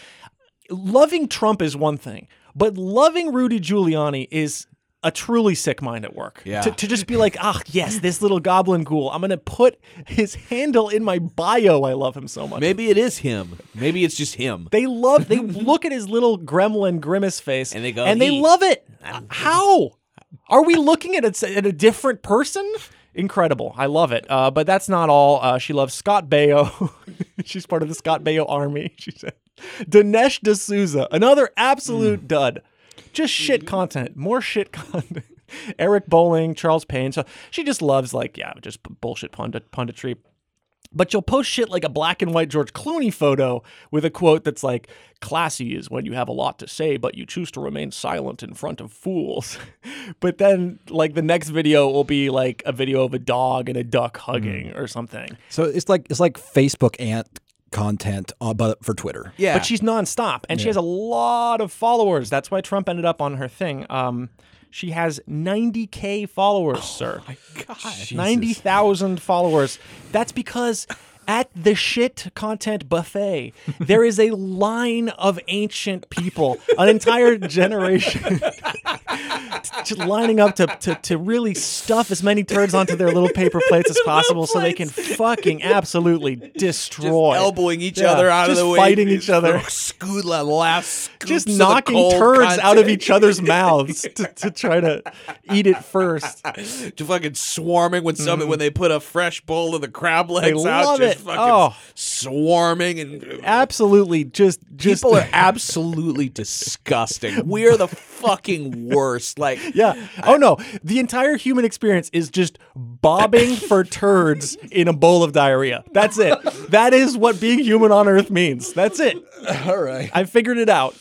loving Trump is one thing, but loving Rudy Giuliani is a truly sick mind at work. Yeah. To, to just be like, ah, yes, this little goblin ghoul. I'm gonna put his handle in my bio. I love him so much. Maybe it is him. Maybe it's just him. They love. They look at his little gremlin grimace face, And they go, and they "He." love it. How are we looking at a, at a different person? Incredible. I love it. Uh, but that's not all. Uh, she loves Scott Baio. She's part of the Scott Baio army. She said, Dinesh D'Souza, another absolute Hmm. dud. Just shit mm-hmm. content. More shit content. Eric Bolling, Charles Payne. So she just loves like yeah, just bullshit pundit punditry. But you'll post shit like a black and white George Clooney photo with a quote that's like, classy is when you have a lot to say, but you choose to remain silent in front of fools. but then, like, the next video will be like a video of a dog and a duck mm-hmm. hugging or something. So it's like it's like Facebook aunt content, uh, but for Twitter. Yeah. But she's nonstop and she has a lot of followers. That's why Trump ended up on her thing. Um, she has 90K followers, sir. Oh my God. 90,000 followers. That's because at the shit content buffet, there is a line of ancient people, an entire generation, just lining up to, to, to really stuff as many turds onto their little paper plates as possible so they can fucking absolutely destroy. elbowing each Yeah, other out just of the way. fighting each other. Scoot the last just knocking turds out of each other's mouths to, to try to eat it first. Just fucking swarming when some mm-hmm. when they put a fresh bowl of the crab legs. They out, love just it. Fucking Oh. swarming and Absolutely, just just people are absolutely disgusting. We're the fucking worst. Like yeah. Oh no, the entire human experience is just bobbing for turds in a bowl of diarrhea. That's it. That is what being human on Earth means. That's it. All right. I figured it out.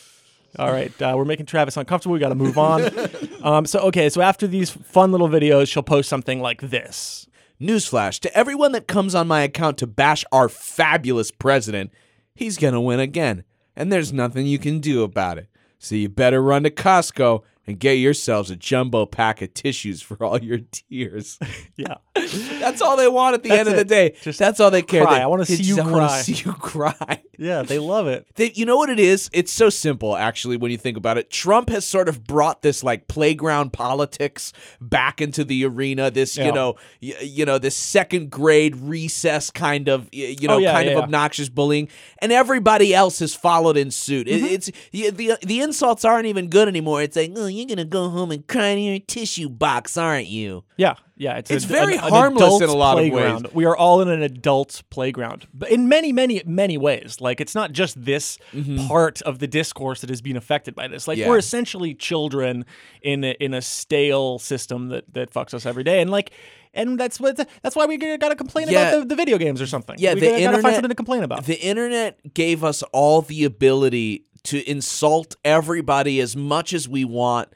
All right, uh, we're making Travis uncomfortable. We got to move on. Um, so okay, so after these fun little videos, she'll post something like this. Newsflash to everyone that comes on my account to bash our fabulous president, he's gonna win again. And there's nothing you can do about it. So you better run to Costco and get yourselves a jumbo pack of tissues for all your tears. Yeah. That's all they want at the end of the day. Just That's all they care. cry. They- I wanna see you cry. see you cry. Yeah, they love it. They, you know what it is? It's so simple, actually, when you think about it. Trump has sort of brought this like playground politics back into the arena. This, Yeah. you know, y- you know, this second grade recess kind of, you know, Oh, yeah, kind yeah, of obnoxious bullying, and everybody else has followed in suit. Mm-hmm. It, it's the the insults aren't even good anymore. It's like, oh, you're gonna go home and cry in your tissue box, aren't you? Yeah, yeah. It's, It's a- very an- an harmless in a lot of ways. We are all in an adult playground, but in many, many, many ways. Like it's not just this part of the discourse that is being affected by this. Like Mm-hmm. Yeah. we're essentially children in a, in a stale system that that fucks us every day, and like. And that's what that's why we got to complain Yeah. about the, the video games or something. Yeah, we the gotta internet find something to complain about. The internet gave us all the ability to insult everybody as much as we want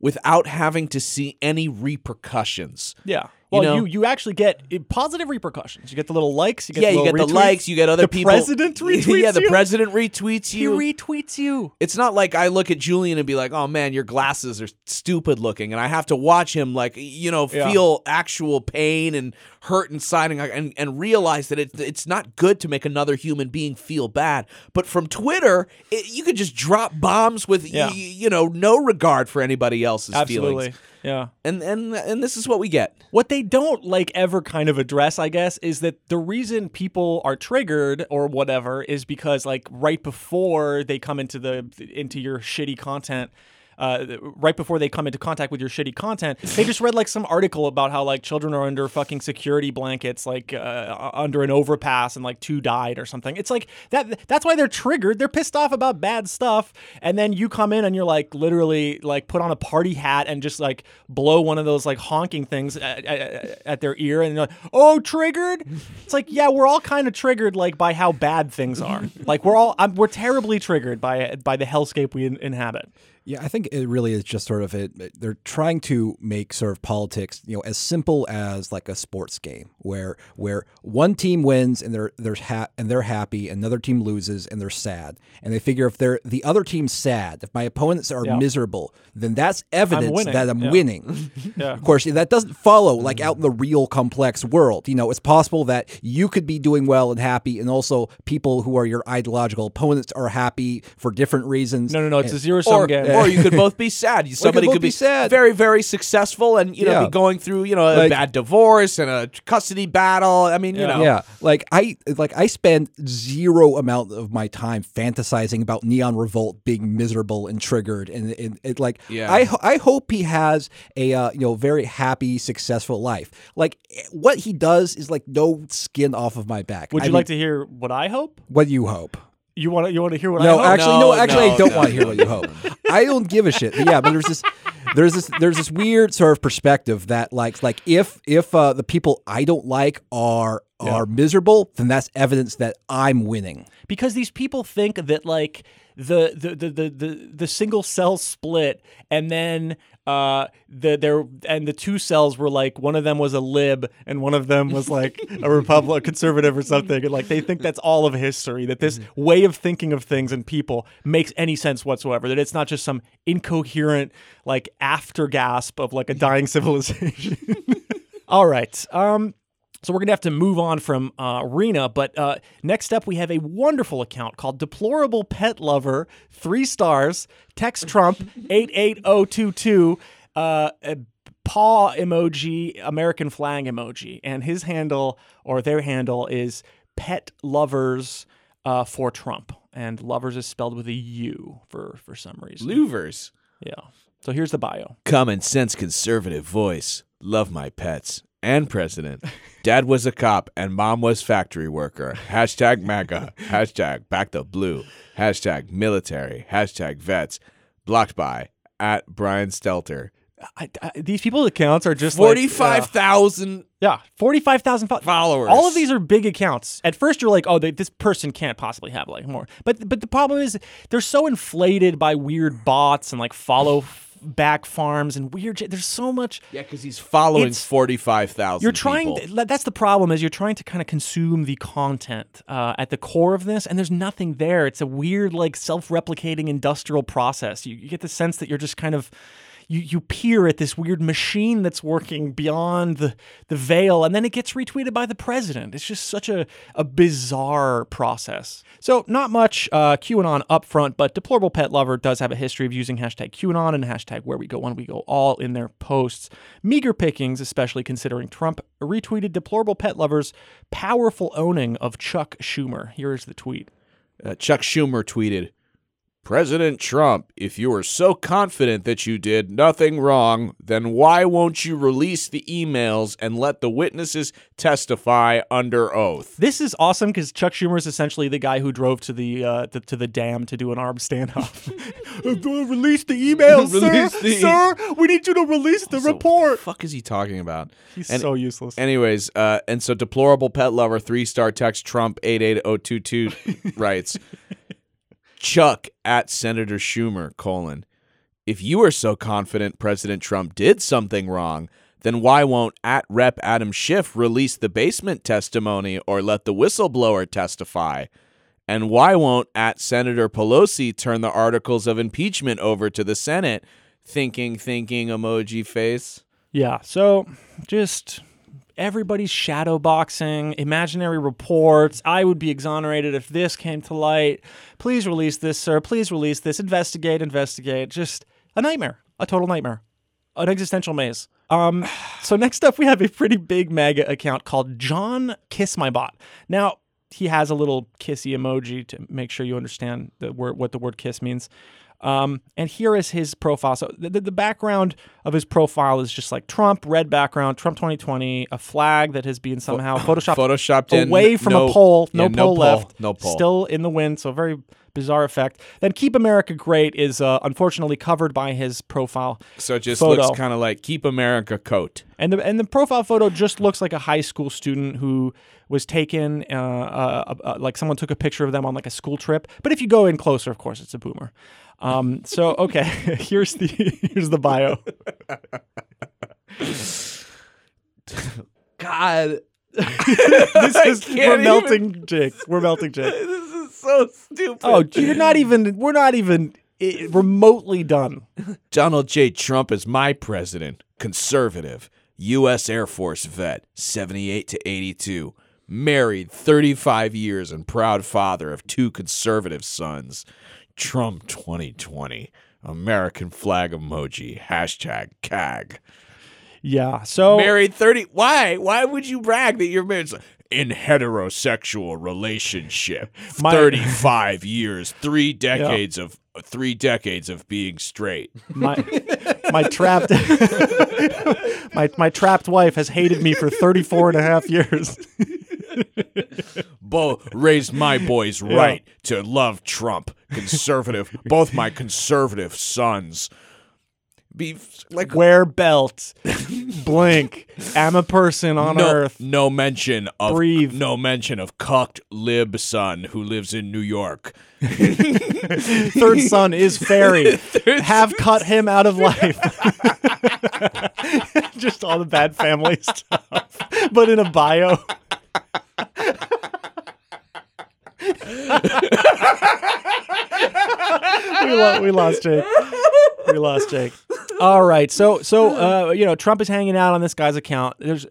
without having to see any repercussions. Yeah. Well, you, know? you actually get positive repercussions. You get the little likes. You get yeah, the you get the likes, you get other the people. president retweets yeah, the you. president retweets you. He you. retweets you. it's not like I look at Julian and be like, "Oh man, your glasses are stupid looking," and I have to watch him like you know Yeah. feel actual pain and hurt inside and and, and realize that it, it's not good to make another human being feel bad. But from Twitter, it, you could just drop bombs with Yeah. y- you know no regard for anybody else's Absolutely. feelings. Yeah. And and and this is what we get. What they don't like ever kind of address, I guess, is that the reason people are triggered or whatever is because like right before they come into the into your shitty content. Uh, right before they come into contact with your shitty content, they just read like some article about how like children are under fucking security blankets, like uh, under an overpass, and like two died or something. It's like that. That's why they're triggered. They're pissed off about bad stuff, and then you come in and you're like literally like put on a party hat and just like blow one of those like honking things at, at, at their ear, and like, oh, triggered. It's like yeah, we're all kind of triggered like by how bad things are. like we're all I'm, we're terribly triggered by by the hellscape we in, inhabit. Yeah, I think it really is just sort of it. They're trying to make sort of politics, you know, as simple as like a sports game, where where one team wins and they're they're ha- and they're happy, another team loses and they're sad, and they figure if they're the other team's sad, if my opponents are Yeah. miserable, then that's evidence winning, that I'm yeah. winning. Yeah. Of course, that doesn't follow like mm. out in the real complex world. You know, it's possible that you could be doing well and happy, and also people who are your ideological opponents are happy for different reasons. No, no, no. It's a zero sum game. Or you could both be sad. You- Somebody both could be be sad. very, very successful, and you know, Yeah. be going through you know a Like- bad divorce and a custody battle. I mean, you know, Yeah, like I like I spend zero amount of my time fantasizing about Neon Revolt being miserable and triggered, and it, it like Yeah. I I hope he has a uh, you know very happy successful life. Like what he does is like no skin off of my back. Would I you mean, like to hear what I hope? What do you hope? You want to you want to hear what I No, hope? actually, no, No, actually, no, I don't no. want to hear what you hope. I don't give a shit. But yeah, but there's this, there's this, there's this weird sort of perspective that like, like if if uh, the people I don't like are are miserable, then that's evidence that I'm winning. because these people think that like the the the the the, the single cell split and then uh the there and the two cells were like one of them was a lib and one of them was like a republic conservative or something. And like they think that's all of history that this way of thinking of things and people makes any sense whatsoever that it's not just some incoherent like after gasp of like a dying civilization. All right um so we're gonna have to move on from uh, Rena, but uh, next up we have a wonderful account called Deplorable Pet Lover, three stars. Text Trump eight eight zero two two. Uh, a paw emoji, American flag emoji, and his handle or their handle is Pet Lovers uh, for Trump, and lovers is spelled with a U for for some reason. Louvers. Yeah. So here's the bio. Common sense conservative voice. Love my pets and president. Dad was a cop and mom was factory worker. Hashtag MAGA. Hashtag back the blue. Hashtag military. Hashtag vets. Blocked by at Brian Stelter. I, I, these people's accounts are just like, uh. Yeah, forty-five thousand fo- Followers. All of these are big accounts. At first, you're like, "Oh, they, this person can't possibly have like more." But but the problem is they're so inflated by weird bots and like follow back farms and weird. There's so much. Yeah, because he's following It's- forty-five thousand. You're trying. To, that's the problem is you're trying to kind of consume the content uh, at the core of this, and there's nothing there. It's a weird, like self-replicating industrial process. You, you get the sense that you're just kind of. You, you peer at this weird machine that's working beyond the, the veil, and then it gets retweeted by the president. It's just such a, a bizarre process. So, not much uh, QAnon up front, but Deplorable Pet Lover does have a history of using hashtag QAnon and hashtag Where We Go When We Go all in their posts. Meager pickings, especially considering Trump retweeted Deplorable Pet Lover's powerful owning of Chuck Schumer. Here is the tweet. Uh, Chuck Schumer tweeted, President Trump, if you are so confident that you did nothing wrong, then why won't you release the emails and let the witnesses testify under oath? This is awesome because Chuck Schumer is essentially the guy who drove to the, uh, the to the dam to do an armed standoff. release the emails, Release sir. the- Sir, we need you to release the So, report. fuck is he talking about? He's And- so useless. Anyways, uh, and so deplorable pet lover three star text Trump eight eight zero two two writes, Chuck at Senator Schumer colon, if you are so confident President Trump did something wrong, then why won't at Rep Adam Schiff release the basement testimony or let the whistleblower testify? And why won't at Senator Pelosi turn the articles of impeachment over to the Senate? Thinking, thinking emoji face. Yeah. So just everybody's shadow boxing, imaginary reports. I would be exonerated if this came to light. Please release this, sir. Please release this. Investigate, investigate. Just a nightmare, a total nightmare, an existential maze. Um, so next up, we have a pretty big mega account called John Kiss My Bot. Now, he has a little kissy emoji to make sure you understand the word, what the word kiss means. Um, and here is his profile. So the, the, background of his profile is just like Trump, red background, Trump 2020, a flag that has been somehow photoshopped, Photoshopped in, away from no- a pole, no yeah, no pole pole, left, no pole. still in the wind. So very bizarre effect. Then Keep America Great is uh, unfortunately covered by his profile. So it just photo. looks kind of like Keep America coat. And the and the profile photo just looks like a high school student who was taken, uh, uh, uh, like someone took a picture of them on like a school trip. But if you go in closer, of course, it's a boomer. Um, so okay, here's the here's the bio. God, this is we're even- melting, Jake. We're melting, Jake. this is so stupid. Oh, you're not even. We're not even eh, remotely done. Donald J. Trump is my president, conservative, U.S. Air Force vet, 78 to 82, married 35 years and proud father of two conservative sons. Trump 2020, American flag emoji, hashtag KAG. Yeah. So Married 30. Why? Why would you brag that you're married? In heterosexual relationship, My- 35 years, three decades of three decades of being straight. my my trapped my my trapped wife has hated me for 34 and a half years. both raised my boys right to love Trump. Conservative, both my conservative sons. Be like Wear belt. Blink. I'm a person on no, earth. no mention of Breathe. no mention of cucked lib son who lives in New York. Third son is fairy. Have cut him out of life. Just all the bad family stuff, but in a bio. We, lo- we lost Jake. We lost Jake. All right, so so uh, you know Trump is hanging out on this guy's account. There's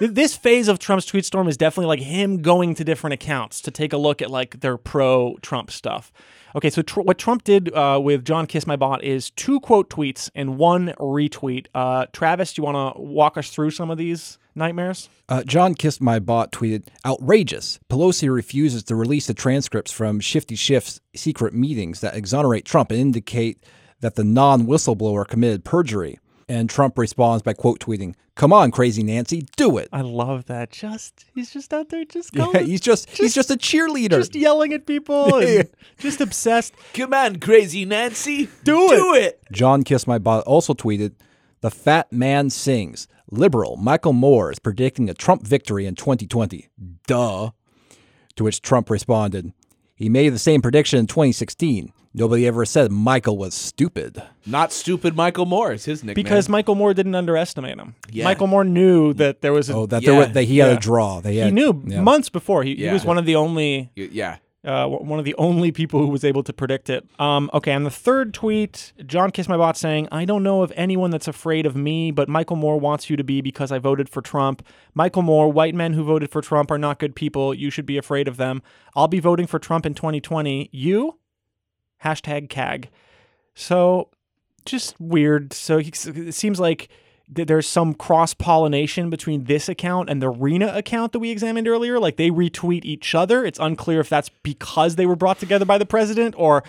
this phase of Trump's tweet storm is definitely like him going to different accounts to take a look at like their pro Trump stuff. Okay, so tr- what Trump did uh, with John Kiss My Bot is two quote tweets and one retweet. Uh, Travis, do you want to walk us through some of these nightmares? Uh, John Kissed My Bot tweeted, outrageous. Pelosi refuses to release the transcripts from Shifty Schiff's secret meetings that exonerate Trump and indicate that the non whistleblower committed perjury. And Trump responds by quote tweeting, Come on, crazy Nancy, do it. I love that. Just he's just out there, just Yeah, going, he's just, he's just a cheerleader. just yelling at people, and just obsessed. Come on, crazy Nancy. Do it. Do it. John Kiss My Bot also tweeted, The fat man sings. Liberal Michael Moore is predicting a Trump victory in 2020. Duh. To which Trump responded, He made the same prediction in 2016. Nobody ever said Michael was stupid. Not stupid Michael Moore is his nickname. Because Michael Moore didn't underestimate him. Yeah. Michael Moore knew that there was a Oh, that, Yeah, there was, that he had yeah. a draw. They he had, knew yeah. months before. He, he Yeah. was one of the only yeah. Uh, one of the only people who was able to predict it. Um, okay, on the third tweet, John Kiss My Bot saying, "I don't know of anyone that's afraid of me, but Michael Moore wants you to be because I voted for Trump. Michael Moore, white men who voted for Trump are not good people. You should be afraid of them. I'll be voting for Trump in 2020. You?" Hashtag KAG. So, just weird. So it seems like th- there's some cross pollination between this account and the Rena account that we examined earlier. Like they retweet each other. It's unclear if that's because they were brought together by the president or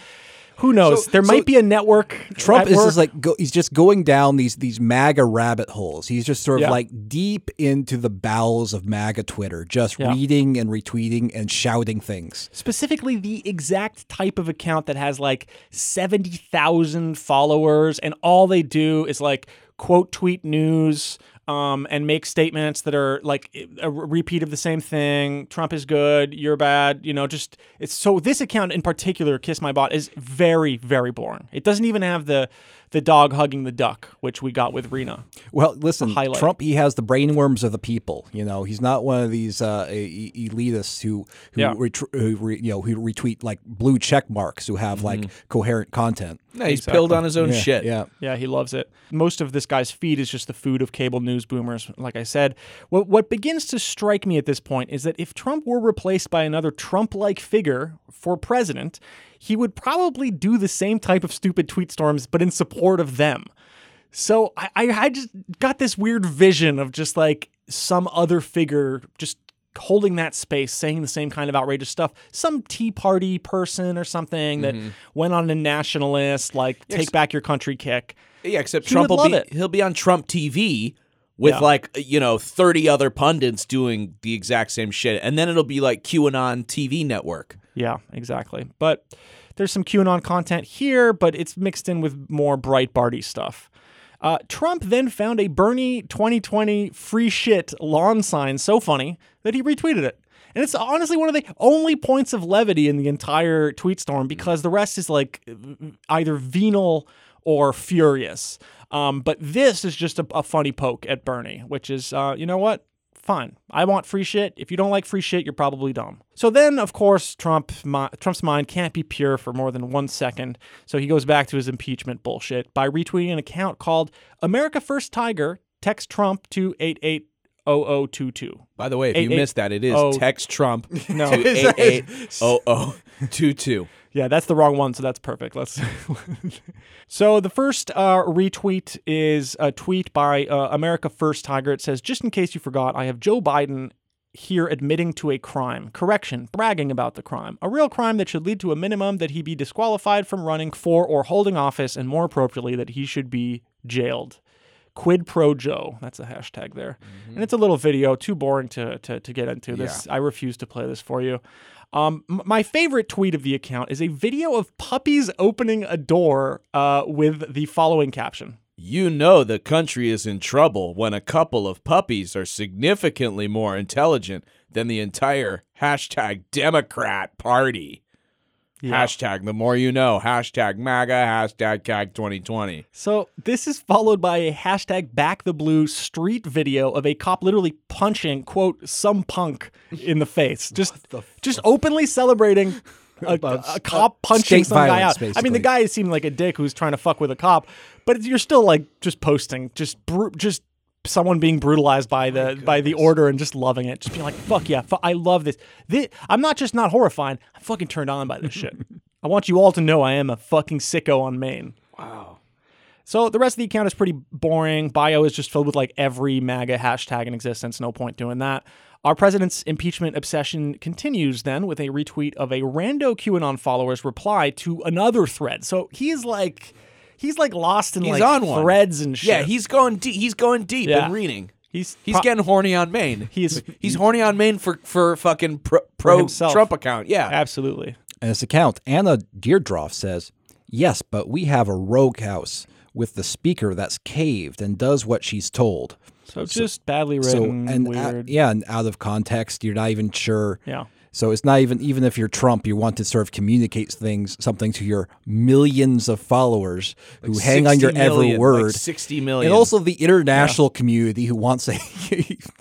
Who knows? So- there so might be a network. Trump is just like go, he's just going down these these MAGA rabbit holes. He's just sort of Yeah. like deep into the bowels of MAGA Twitter, just Yeah. reading and retweeting and shouting things. specifically the exact type of account that has like 70,000 followers and all they do is like quote tweet news um, and make statements that are like a repeat of the same thing. Trump is good, you're bad, you know, just it's so this account in particular, Kiss My Bot, is very, very boring. It doesn't even have the the dog hugging the duck, which we got with Rena. Well, listen. Trump he has the brainworms of the people. You know, he's not one of these uh, elitists who who, Yeah. retr- who re, you know who retweet like blue check marks who have like coherent content. No, he's pilled on his own Yeah, shit. Yeah. Yeah, he loves it. Most of this guy's feed is just the food of cable news boomers, like I said. What what begins to strike me at this point is that if Trump were replaced by another Trump-like figure for president, he would probably do the same type of stupid tweet storms, but in support of them. So I, I, I just got this weird vision of just like some other figure just holding that space, saying the same kind of outrageous stuff. Some Tea Party person or something that mm-hmm. went on a nationalist, like take back your country kick. Yeah, except he Trump will be it. he'll be on Trump TV with Yeah. like you know 30 other pundits doing the exact same shit and then it'll be like QAnon TV network. Yeah, exactly. But there's some QAnon content here, but it's mixed in with more Breitbarty stuff. Uh, Trump then found a Bernie 2020 free shit lawn sign so funny that he retweeted it. And it's honestly one of the only points of levity in the entire tweet storm because the rest is like either venal or furious. Um, but this is just a, a funny poke at Bernie, which is, uh, you know what? Fine. I want free shit. If you don't like free shit, you're probably dumb. So then, of course, Trump Trump's mind can't be pure for more than one second. So he goes back to his impeachment bullshit by retweeting an account called America First Tiger. Text Trump to 880022. By the way, if you missed that, it is oh. text Trump No. to 880022. Yeah, that's the wrong one, so that's perfect. Let's. so the first uh, retweet is a tweet by uh, America First Tiger. It says, "Just in case you forgot, I have Joe Biden." Here admitting to a crime. Correction, bragging about the crime. A real crime that should lead to a minimum that he be disqualified from running for or holding office, and more appropriately, that he should be jailed. Quid pro Joe. That's a hashtag there. And it's a little video, too boring to, to, to get into this. I refuse to play this for you. Um, m- my favorite tweet of the account is a video of puppies opening a door uh, with the following caption. You know the country is in trouble when a couple of puppies are significantly more intelligent than the entire hashtag Democrat Party. Hashtag the more you know. Hashtag MAGA. Hashtag KAG 2020. So this is followed by a hashtag back the blue street video of a cop literally punching quote some punk in the face, just just openly celebrating. A, a cop punching state some guy violence, out. I mean, the guy seemed like a dick who's trying to fuck with a cop, but you're still like just posting, just bru- just someone being brutalized by the by the order and just loving it, just being like, "Fuck yeah, fu- I love this. this." I'm not just not horrifying. I'm fucking turned on by this shit. I want you all to know I am a fucking sicko on main. Wow. So the rest of the account is pretty boring. Bio is just filled with like every MAGA hashtag in existence. No point doing that. Our president's impeachment obsession continues then with a retweet of a rando QAnon follower's reply to another thread. So he's like, he's like lost in He's like on one. threads and shit. Yeah, he's going deep. He's going deep Yeah. and reading. he's He's pro- getting horny on main. He's- he's horny on main for for fucking pro, pro himself. Trump account. Yeah. absolutely. And this account, Anna Deerdroff says, Yes, but we have a rogue house with the speaker that's caved and does what she's told. So, just badly So written, and out- weird. yeah, and out of context, you're not even sure. Yeah. So it's not even even if you're Trump, you want to sort of communicate things something to your millions of followers who hang on 60 your every million, like word. 60 million. And also the international community who wants a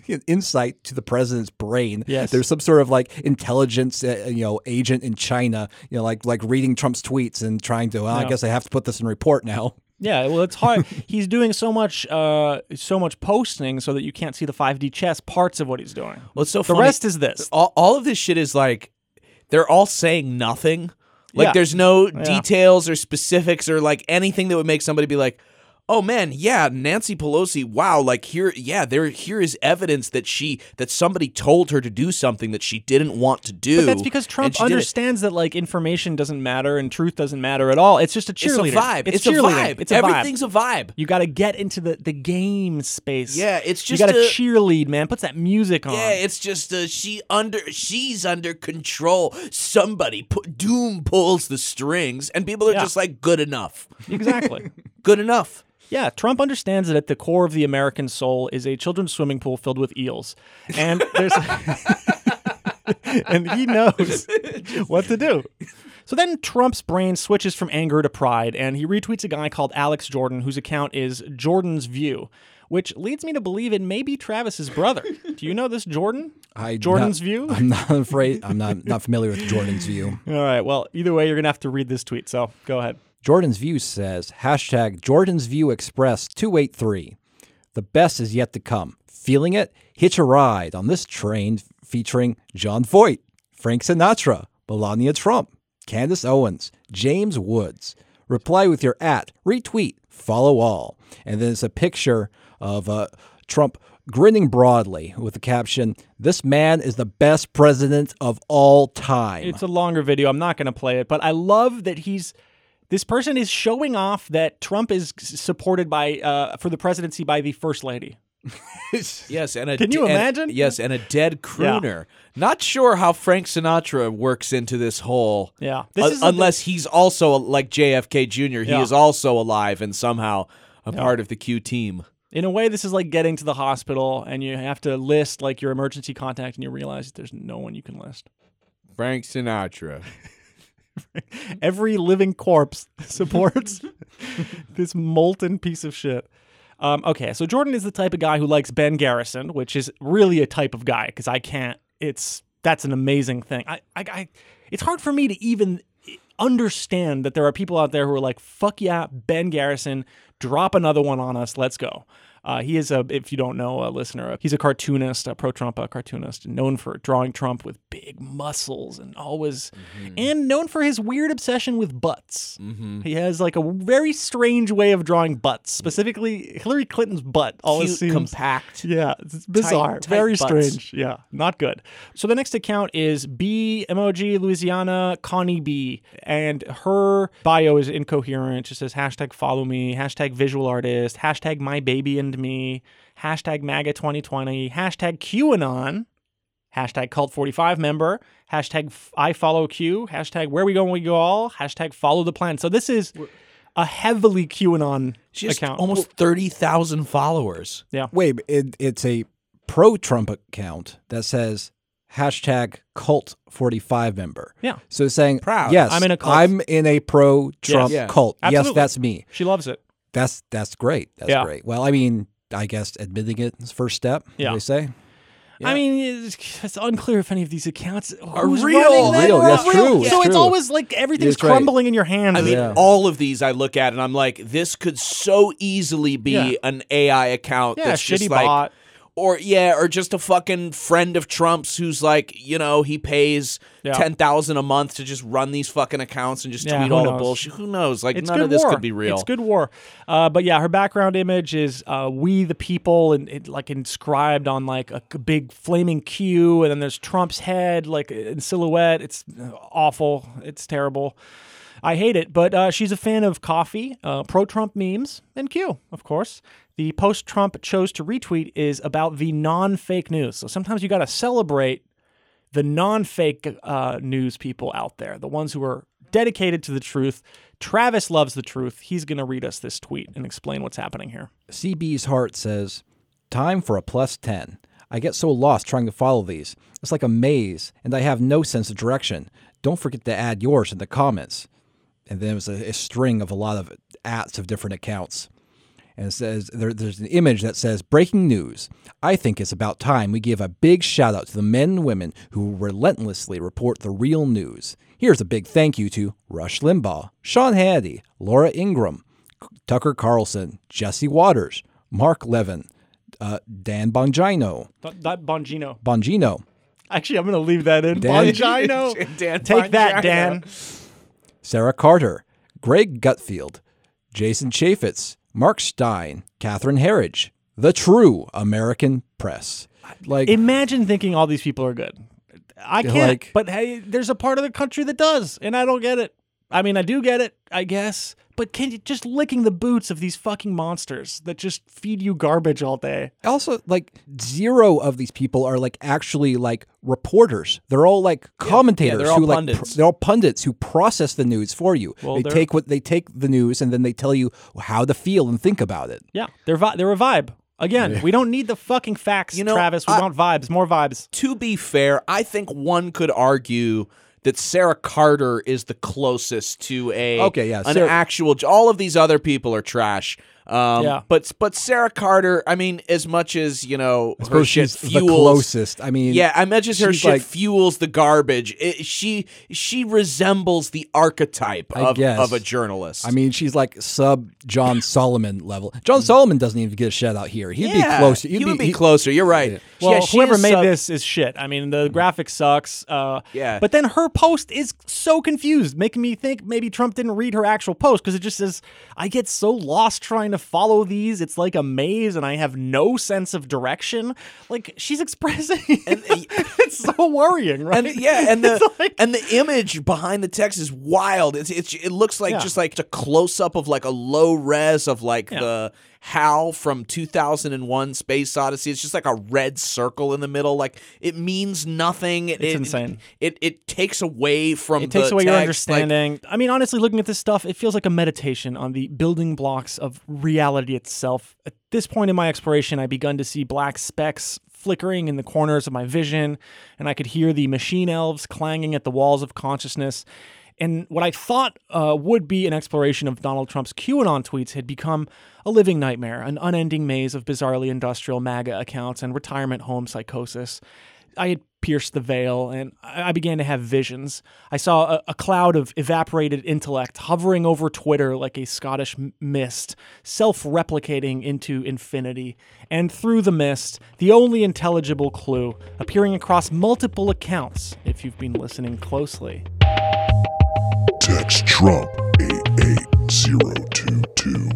insight to the president's brain. Yes. There's some sort of like intelligence, uh, you know, agent in China, you know, like like reading Trump's tweets and trying to. Well, I guess I have to put this in report now. Yeah, well, it's hard. he's doing so much, uh, so much posting, so that you can't see the 5D chess parts of what he's doing. Well, it's so the funny. rest is this. all, all of this shit is like they're all saying nothing. Like Yeah. there's no details or specifics or like anything that would make somebody be like, oh man, yeah, Nancy Pelosi, wow, like here, yeah, there, here is evidence that she, that somebody told her to do something that she didn't want to do. But that's because Trump she did it. understands that like information doesn't matter and truth doesn't matter at all. It's just a cheerleader. It's a vibe. It's, It's, a vibe. It's a Everything's vibe. a vibe. You got to get into the the game space. Yeah, it's just you got to a- cheerlead, man. Puts that music on. Yeah, it's just uh, she under she's under control. Somebody put doom pulls the strings, and people are Yeah. just like, good enough, exactly. good enough. Yeah, Trump understands that at the core of the American soul is a children's swimming pool filled with eels. And there's and he knows what to do. So then Trump's brain switches from anger to pride and he retweets a guy called Alex Jordan whose account is Jordan's View, which leads me to believe it may be Travis's brother. Do you know this Jordan? I Jordan's not- view? I'm not afraid. I'm not not familiar with Jordan's view. All right, well, either way you're going to have to read this tweet. So, go ahead. Jordan's View says hashtag Jordan's View Express 283. The best is yet to come. Feeling it? Hitch a ride on this train featuring Jon Voight, Frank Sinatra, Melania Trump, Candace Owens, James Woods. Reply with your at, retweet, follow all. And then it's a picture of uh, Trump grinning broadly with the caption, This man is the best president of all time. It's a longer video. I'm not going to play it, but I love that he's this person is showing off that Trump is supported by uh, for the presidency by the first lady. Yes, and a Can you and- imagine? yes, and a dead crooner. Not sure how Frank Sinatra works into this whole. Yeah. This un- is a- unless he's also like JFK Jr. He Yeah. is also alive and somehow a part of the Q team. In a way, this is like getting to the hospital and you have to list like your emergency contact, and you realize that there's no one you can list. Frank Sinatra. Every living corpse supports this molten piece of shit. Um, okay, so Jordan is the type of guy who likes Ben Garrison, which is really a type of guy because I can't. It's that's an amazing thing. I, I, I, it's hard for me to even understand that there are people out there who are like, "Fuck yeah, Ben Garrison, drop another one on us, let's go." Uh, he is a, if you don't know, a listener, he's a cartoonist, a pro-Trump uh, cartoonist, known for drawing Trump with big muscles and always, and known for his weird obsession with butts. He has like a very strange way of drawing butts, specifically Hillary Clinton's butt. Always Cute, seems compact. yeah, it's bizarre. tight Very butts. strange. Yeah, not good. So the next account is B emoji Louisiana Connie B, and her bio is incoherent. She says hashtag follow me, hashtag visual artist, hashtag my baby and me, hashtag MAGA 2020, hashtag QAnon. Hashtag cult 45 member, hashtag I follow Q, hashtag where we go when we go all, hashtag follow the plan. So this is a heavily QAnon She has account. almost thirty thousand followers. yeah. Wait, it, it's a pro Trump account that says hashtag cult 45 member. Yeah. So saying, Proud. yes, I'm in a cult. I'm in a pro Trump Yes. Yeah. cult. Yes, Absolutely. that's me. She loves it. That's that's great. That's Yeah. great. Well, I mean, I guess admitting it is first step. Yeah. They say. I mean, it's, it's unclear if any of these accounts Are real. running. Real, that's Real. true, So it's it's true. always like everything's That's right. crumbling in your hands. I mean, Yeah. all of these I look at and I'm like, this could so easily be Yeah. an AI account Yeah, that's shitty just like, bot. Or yeah, or just a fucking friend of Trump's who's like, you know, he pays Yeah. ten thousand a month to just run these fucking accounts and just Yeah, tweet all knows? the bullshit. Who knows? Like it's none of this war. could be real. It's good war. Uh, but yeah, her background image is uh, "We the People" and it, like inscribed on like a big flaming Q, and then there's Trump's head like in silhouette. It's uh, awful. It's terrible. I hate it, but uh, she's a fan of coffee, uh, pro-Trump memes, and Q, of course. The post Trump chose to retweet is about the non-fake news. So sometimes you got to celebrate the non-fake uh, news people out there, the ones who are dedicated to the truth. Travis loves the truth. He's going to read us this tweet and explain what's happening here. CB's heart says, Time for a plus 10. I get so lost trying to follow these. It's like a maze, and I have no sense of direction. Don't forget to add yours in the comments. And then it was a, a string of a lot of ats of different accounts. And it says there, there's an image that says breaking news. I think it's about time we give a big shout out to the men and women who relentlessly report the real news. Here's a big thank you to Rush Limbaugh, Sean Hannity, Laura Ingraham, Tucker Carlson, Jesse Watters, Mark Levin, uh, Dan Bongino, That, that Bongino. Bongino, Actually, I'm going to leave that in. Dan- Bongino. Dan Take that, Dan. Sarah Carter, Greg Gutfeld, Jason Chaffetz, Mark Steyn, Catherine Herridge, the true American press. Like, Imagine thinking all these people are good. I can't. like- but hey, there's a part of the country that does, and I don't get it. I mean, I do get it, I guess. But can you just licking the boots of these fucking monsters that just feed you garbage all day? also like zero of these people are like actually like reporters. They're all like commentators they're all who like pundits. they're all pundits who process the news for you. Well, they they're- take what they take the news and then they tell you how to feel and think about it. Yeah, they're vi- they're a vibe. Again, we don't need the fucking facts, You know, Travis. We I- want vibes, more vibes. to be fair, I think one could argue that Sarah Carter is the closest to a Okay, yeah, an Sarah- actual. All of these other people are trash. Um, Yeah. but but Sarah Carter, I mean, as much as you know, her suppose shit she's the fuels. closest. I mean, yeah, I imagine her she's shit like- fuels the garbage. It, she she resembles the archetype of, of a journalist. I mean, she's like sub John Solomon level. John Solomon doesn't even get a shout out here. He'd yeah, be closer. He He'd would be closer. You're right. Well, yeah, she whoever made sub- this is shit. I mean, the graphic sucks. Uh, Yeah. But then her post is so confused, making me think maybe Trump didn't read her actual post because it just says, I get so lost trying to follow these. It's like a maze and I have no sense of direction. Like she's expressing. Uh, it's so worrying, right? And yeah, and the like- and the image behind the text is wild. It's, it's it looks like Yeah. just like a close up of like a low res of like Yeah. the Hal from 2001 Space Odyssey. It's just like a red circle in the middle. Like it means nothing. It, It's it- insane. It it takes away from It takes away your text, like- understanding. I mean, honestly, looking at this stuff, it feels like a meditation on the building blocks of reality itself. At this point in my exploration, I begun to see black specks flickering in the corners of my vision, and I could hear the machine elves clanging at the walls of consciousness. And what I thought uh, would be an exploration of Donald Trump's QAnon tweets had become a living nightmare, an unending maze of bizarrely industrial MAGA accounts and retirement home psychosis. I had pierced the veil and I began to have visions. I saw a, a cloud of evaporated intellect hovering over Twitter like a Scottish mist, self replicating into infinity. And through the mist, the only intelligible clue appearing across multiple accounts, if you've been listening closely. Text Trump 88022.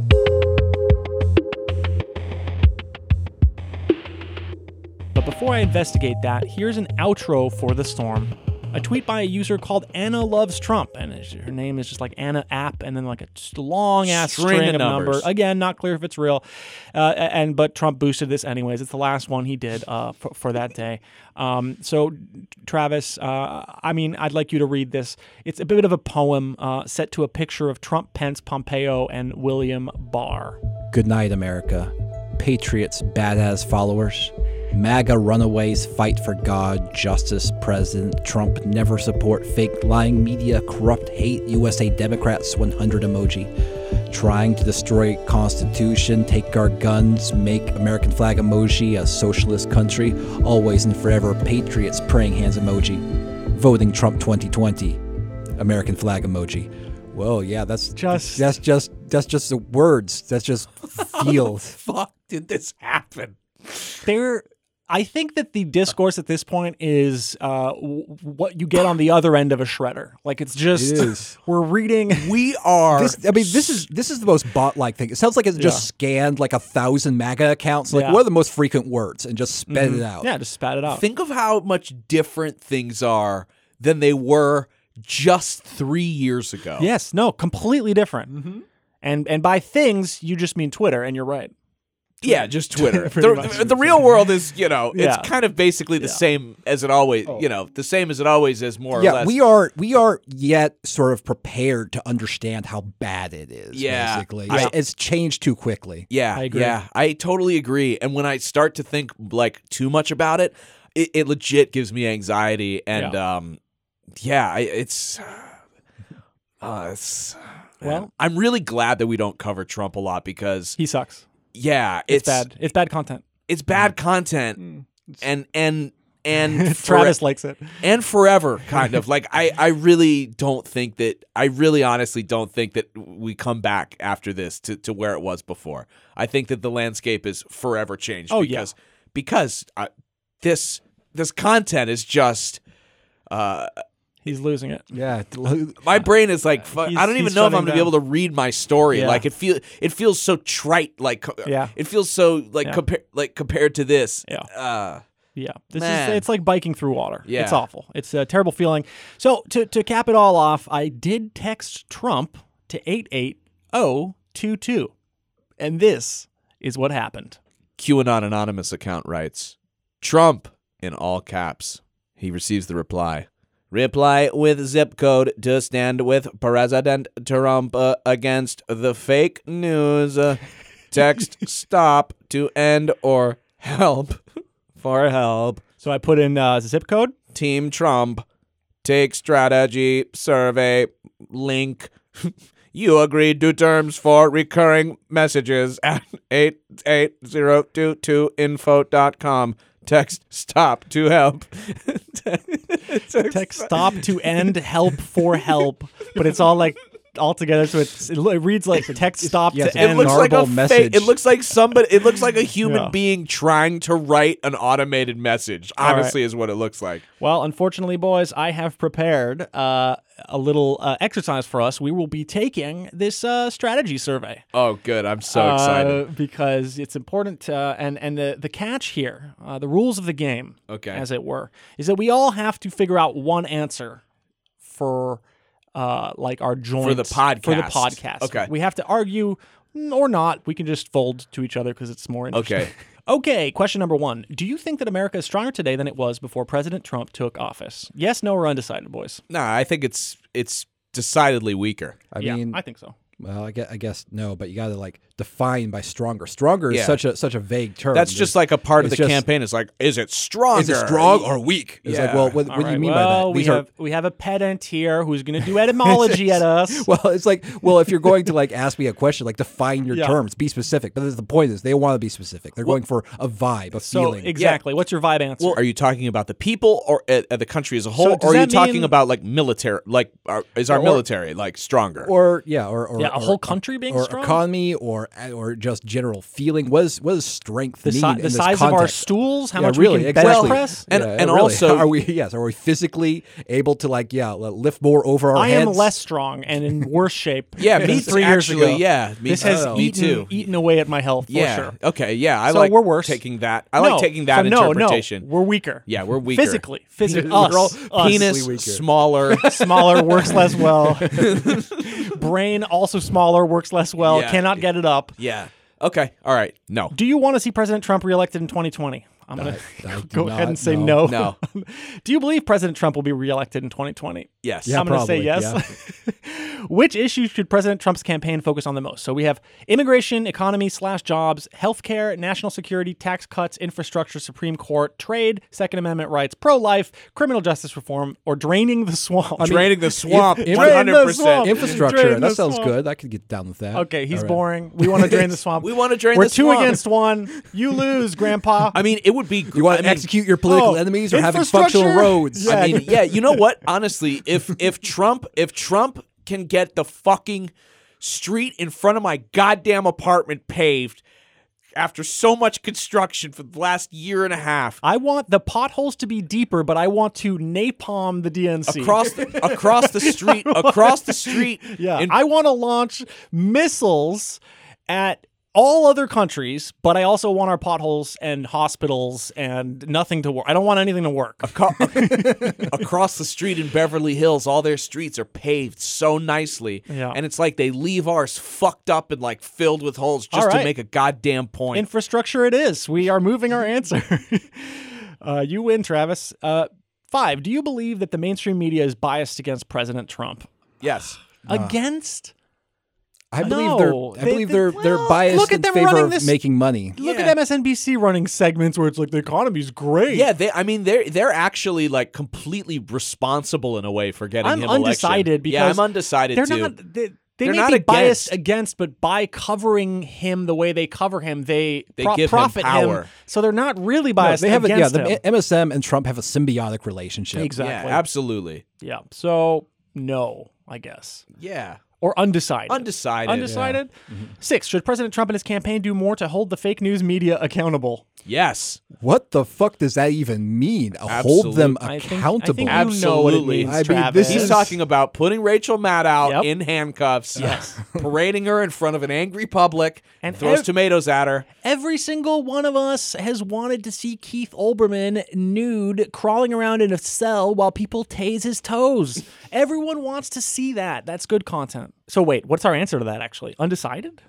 But before I investigate that, here's an outro for the storm. A tweet by a user called Anna Loves Trump, and her name is just like Anna App, and then like a long ass String string, of of numbers. numbers. Again, not clear if it's real, uh, and but Trump boosted this anyways. It's the last one he did uh, for, for that day. Um, so, Travis, uh, I mean, I'd like you to read this. It's a bit of a poem uh, set to a picture of Trump, Pence, Pompeo, and William Barr. Good night, America. Patriots, badass followers. MAGA runaways fight for God, justice, President Trump never support fake lying media, corrupt hate, USA Democrats 100 emoji. Trying to destroy Constitution, take our guns, make American flag emoji a socialist country, always and forever Patriots praying hands emoji. Voting Trump 2020. American flag emoji. Well, yeah, that's Just- that's just that's just the words. That's just feels. fuck did this happen? there I think that the discourse at this point is uh, w- what you get on the other end of a shredder. Like it's just It is. we're reading. We are. This, I mean, this is this is the most bot-like thing. It sounds like it just scanned like a thousand MAGA accounts. Like, Yeah. what are the most frequent words, and just sped it out. Yeah, just spat it out. Think of how much different things are than they were just three years ago. yes, no, completely different. Mm-hmm. And and by things you just mean Twitter, and you're right. Yeah, just Twitter. Pretty the, the real world is, you know, Yeah. it's kind of basically the same as it always, you know, the same as it always is, more or Yeah, less. we are we are yet sort of prepared to understand how bad it is. Yeah. basically, I- It's- it's changed too quickly. yeah, I agree. yeah, I totally agree. And when I start to think like too much about it, it, it legit gives me anxiety. And Yeah. um, yeah, I, it's, uh, it's. Well- I'm really glad that we don't cover Trump a lot because, He sucks. Yeah, It's, it's, bad. It's bad content. It's bad content, and and and for- Travis likes it. and forever kind of like i i really don't think that i really honestly don't think that we come back after this to, to where it was before i think that the landscape is forever changed Oh, yeah. because because uh, this this content is just uh He's losing it. Yeah, My brain is like, fu- I don't even know if I'm gonna be able to read my story. Yeah. Like it feel it feels so trite. Like co- Yeah. it feels so like Yeah. compare like compared to this. Yeah. Uh, Yeah, this Man. is it's like biking through water. Yeah. It's awful. It's a terrible feeling. So to to cap it all off, I did text Trump to 88022. And this is what happened. QAnon Anonymous account writes Trump in all caps. He receives the reply. Reply with zip code to stand with President Trump uh, against the fake news. Text stop to end or help for help. So I put in uh, zip code. Team Trump. Take strategy survey link. you agreed to terms for recurring messages at 88022info.com. Text stop to help. Text stop to end help for help, but it's all like all together. So it's, it, it reads like text stop yeah, to it's a It end. looks like a garbled fake. It looks like somebody. It looks like a human Yeah. being trying to write an automated message. right. Honestly, is what it looks like. Well, unfortunately, boys, I have prepared uh, a little uh, exercise for us. We will be taking this uh, strategy survey. Oh, good! I'm so excited. Uh, because it's important to, and and the the catch here, uh, the rules of the game, Okay. as it were, is that we all have to figure out one answer for uh like our joint For the podcast. for the podcast. Okay. we have to argue or not. We can just fold to each other because it's more interesting. Okay. Okay, question number one. Do you think that America is stronger today than it was before President Trump took office? Yes, no, or undecided, boys? Nah, I think it's it's decidedly weaker. I yeah, mean, I think so. well, I guess, I guess no, but you got to like define by stronger. Stronger Yeah. is such a such a vague term. That's just like a part of the just- campaign. It's like, is it stronger? is it strong or weak? It's like, Yeah. well, what, All what do you mean well, by that? we These are have we have a pedant here who's going to do etymology at us. well, it's like, well, if you're going to like ask me a question, like define your Yeah. terms, be specific. But the point is, they want to be specific. They're going for a vibe, a So feeling. exactly, what's your vibe answer? Well, are you talking about the people or uh, uh, the country as a whole, does or are you that talking about like military? Like, are, is our Or- military like stronger? or yeah, or, or Yeah, a or- whole country being or strong? economy, or or just general feeling. What is what does strength the, si- the size of our stools, how yeah, much really, we can bench exactly. press. And- Yeah, and really. also- are we yes? Are we physically able to like yeah lift more over our I heads? am less strong and in worse shape. Yeah, me three too, years ago. yeah, me this has Oh. Eaten, too. eaten away at my health. yeah. for sure. Okay. Yeah. I So like we're worse. taking that. I No, like taking that so no, interpretation. No, we're weaker. Yeah, we're weaker. Physically, physically, We're all us, us. Penis weaker. smaller. smaller, works less well. Brain also smaller, works less well. Yeah. Cannot get it up. Yeah. Okay. All right. No. Do you want to see President Trump reelected in 2020? I'm gonna go ahead and say no. no. No. Do you believe President Trump will be reelected in 2020? Yes. Yeah, I'm going to say probably, yes. Which issues should President Trump's campaign focus on the most? So we have immigration, economy slash jobs, healthcare, national security, tax cuts, infrastructure, Supreme Court, trade, Second Amendment rights, pro life, criminal justice reform, or draining the swamp. Draining the swamp. if- One Drain hundred the percent. swamp. infrastructure. Drain the That sounds swamp. good. I could get down with that. Okay, he's All right. boring. We want to drain the swamp. We want to drain We're the two against one. You lose, Grandpa. I mean, it would be. You want I to mean, execute your political oh, enemies or having functional roads? Yeah. I mean, yeah, you know what? Honestly, if if Trump if Trump can get the fucking street in front of my goddamn apartment paved after so much construction for the last year and a half I want the potholes to be deeper, but I want to napalm the DNC. across the, across the street across the street Yeah, in- I want to launch missiles at all other countries, but I also want our potholes and hospitals and nothing to work. I don't want anything to work. Aco- across the street in Beverly Hills, all their streets are paved so nicely. Yeah. And it's like they leave ours fucked up and like filled with holes just All to make a goddamn point. Infrastructure it is. We are moving our answer. uh, you win, Travis. Uh, five, do you believe that the mainstream media is biased against President Trump? yes. against? I believe No, they're. I they- believe they- they're they're well, biased look at in them favor running of this- making money. Look Yeah. at MSNBC running segments where it's like the economy's great. Yeah, they. I mean, they're they're actually like completely responsible in a way for getting I'm him election. undecided because yeah, I'm undecided they're too. not. They, they They're may not be biased against. against, but by covering him the way they cover him, they, They pro- give him profit power. So they're not really No, biased they have a, yeah. against The him. MSM and Trump have a symbiotic relationship. exactly. Yeah, absolutely. Yeah. So no, I guess. Yeah, Or undecided. undecided. Undecided. Mm-hmm. Six. Should President Trump and his campaign do more to hold the fake news media accountable? Yes. What the fuck does that even mean? Hold them I think- I accountable. think you know what it Absolutely. means, I mean, this He's is- talking about putting Rachel Maddow Yep. in handcuffs, Yes. parading her in front of an angry public, And and throws ev- tomatoes at her. Every single one of us has wanted to see Keith Olbermann nude crawling around in a cell while people tase his toes. Everyone wants to see that. That's good content. So wait, what's our answer to that actually? Undecided?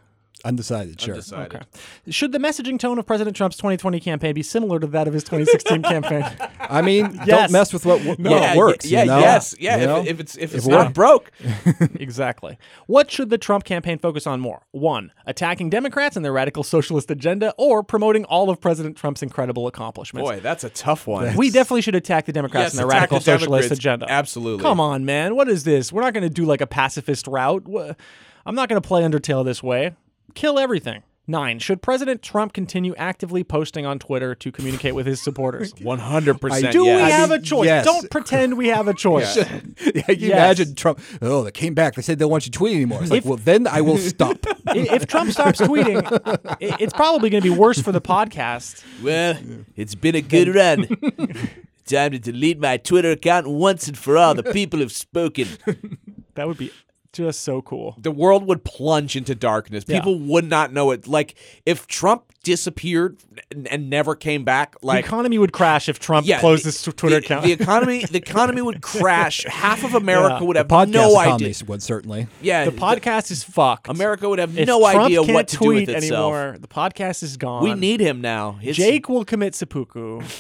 Undecided, sure. Undecided. Okay. Should the messaging tone of President Trump's 2020 campaign be similar to that of his 2016 campaign? I mean, Yes. don't mess with what, what yeah, works. Yeah, you know? yes, yeah. You If, know? if it's if If it's not broke, exactly. What should the Trump campaign focus on more? One, attacking Democrats and their radical socialist agenda, or promoting all of President Trump's incredible accomplishments? boy, that's a tough one. We definitely should attack the Democrats Yes, and their radical the socialist agenda. Absolutely. Come on, man. What is this? We're not going to do like a pacifist route. I'm not going to play Undertale this way. Kill everything. Nine. Should President Trump continue actively posting on Twitter to communicate with his supporters? One hundred percent. Do we I have mean, a choice? yes. Don't pretend we have a choice. yeah, you Yes. imagine Trump. Oh, they came back. They said they don't want you tweeting anymore. It's like, well, then I will stop. If Trump stops tweeting, it's probably going to be worse for the podcast. Well, it's been a good run. Time to delete my Twitter account once and for all. The people have spoken. That would be just so cool. The world would plunge into darkness. Yeah. People would not know it. Like if Trump disappeared and, and never came back, like the economy would crash if Trump yeah, closed the- his Twitter the, account. The economy, the economy would crash. Half of America Yeah. would have Podcast no economy idea. would certainly. Yeah, the podcast is fucked. America would have If no Trump idea can't what to do tweet with itself. anymore, the podcast is gone. We need him now. His- Jake will commit seppuku.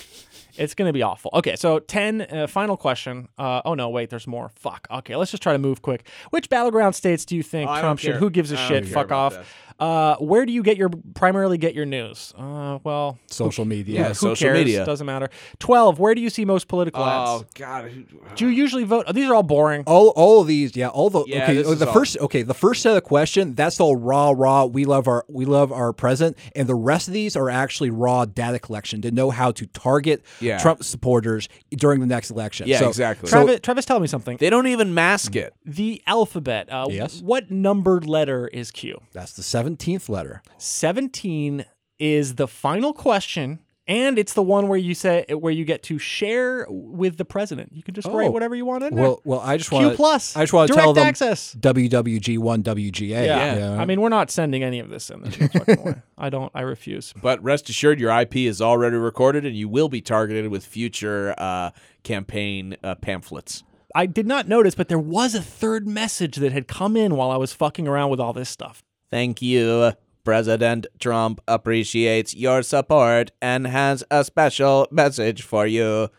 It's going to be awful. Okay, so 10, uh, final question. Uh, oh, no, wait, there's more. Fuck. Okay, let's just try to move quick. Which battleground states do you think Oh, Trump should? Who gives a shit? Fuck off. That. Uh, where do you get your primarily get your news? Uh, well, Social media. Yeah, who social cares? media. Doesn't matter. 12. Where do you see most political ads? Oh? God. Do you usually vote? oh, these are all boring. All, all of these, yeah, all the Yeah, okay. this is The all- first, okay, the first set of question that's all raw, raw. We love our, we love our president, and the rest of these are actually raw data collection to know how to target Yeah. Trump supporters during the next election. Yeah, So- exactly. So, Travis, Travis, tell me something. They don't even mask it. the alphabet. Uh, Yes. What numbered letter is Q? that's the seventeenth letter. 17 is the final question and it's the one where you say where you get to share with the president you can just write Oh. whatever you want in there Well, well, I just Q want plus I just want to direct tell them access WWG one WGA. yeah. you know? i mean we're not sending any of this in this way. i don't i refuse But rest assured, your IP is already recorded, and you will be targeted with future uh, campaign uh, pamphlets. i did not notice but there was a third message that had come in while i was fucking around with all this stuff Thank you. President Trump appreciates your support and has a special message for you.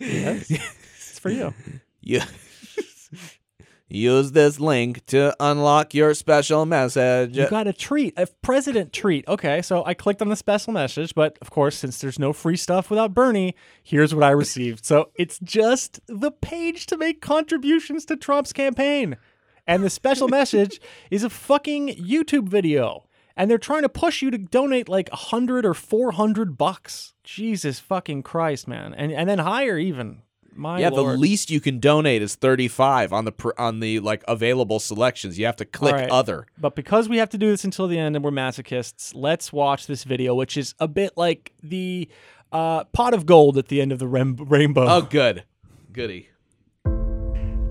yes. it's for you You use this link to unlock your special message. You got a treat, a president treat. Okay, so I clicked on the special message, but of course, since there's no free stuff without Bernie, here's what I received. So it's just the page to make contributions to Trump's campaign. And the special message is a fucking YouTube video. And they're trying to push you to donate like a hundred or four hundred bucks. Jesus fucking Christ, man. And and then higher even. My yeah, lord. the least you can donate is 35 on the pr- on the like available selections. You have to click All right. other. But because we have to do this until the end and we're masochists, let's watch this video, which is a bit like the uh, pot of gold at the end of the rem- rainbow. Oh, good. Goody.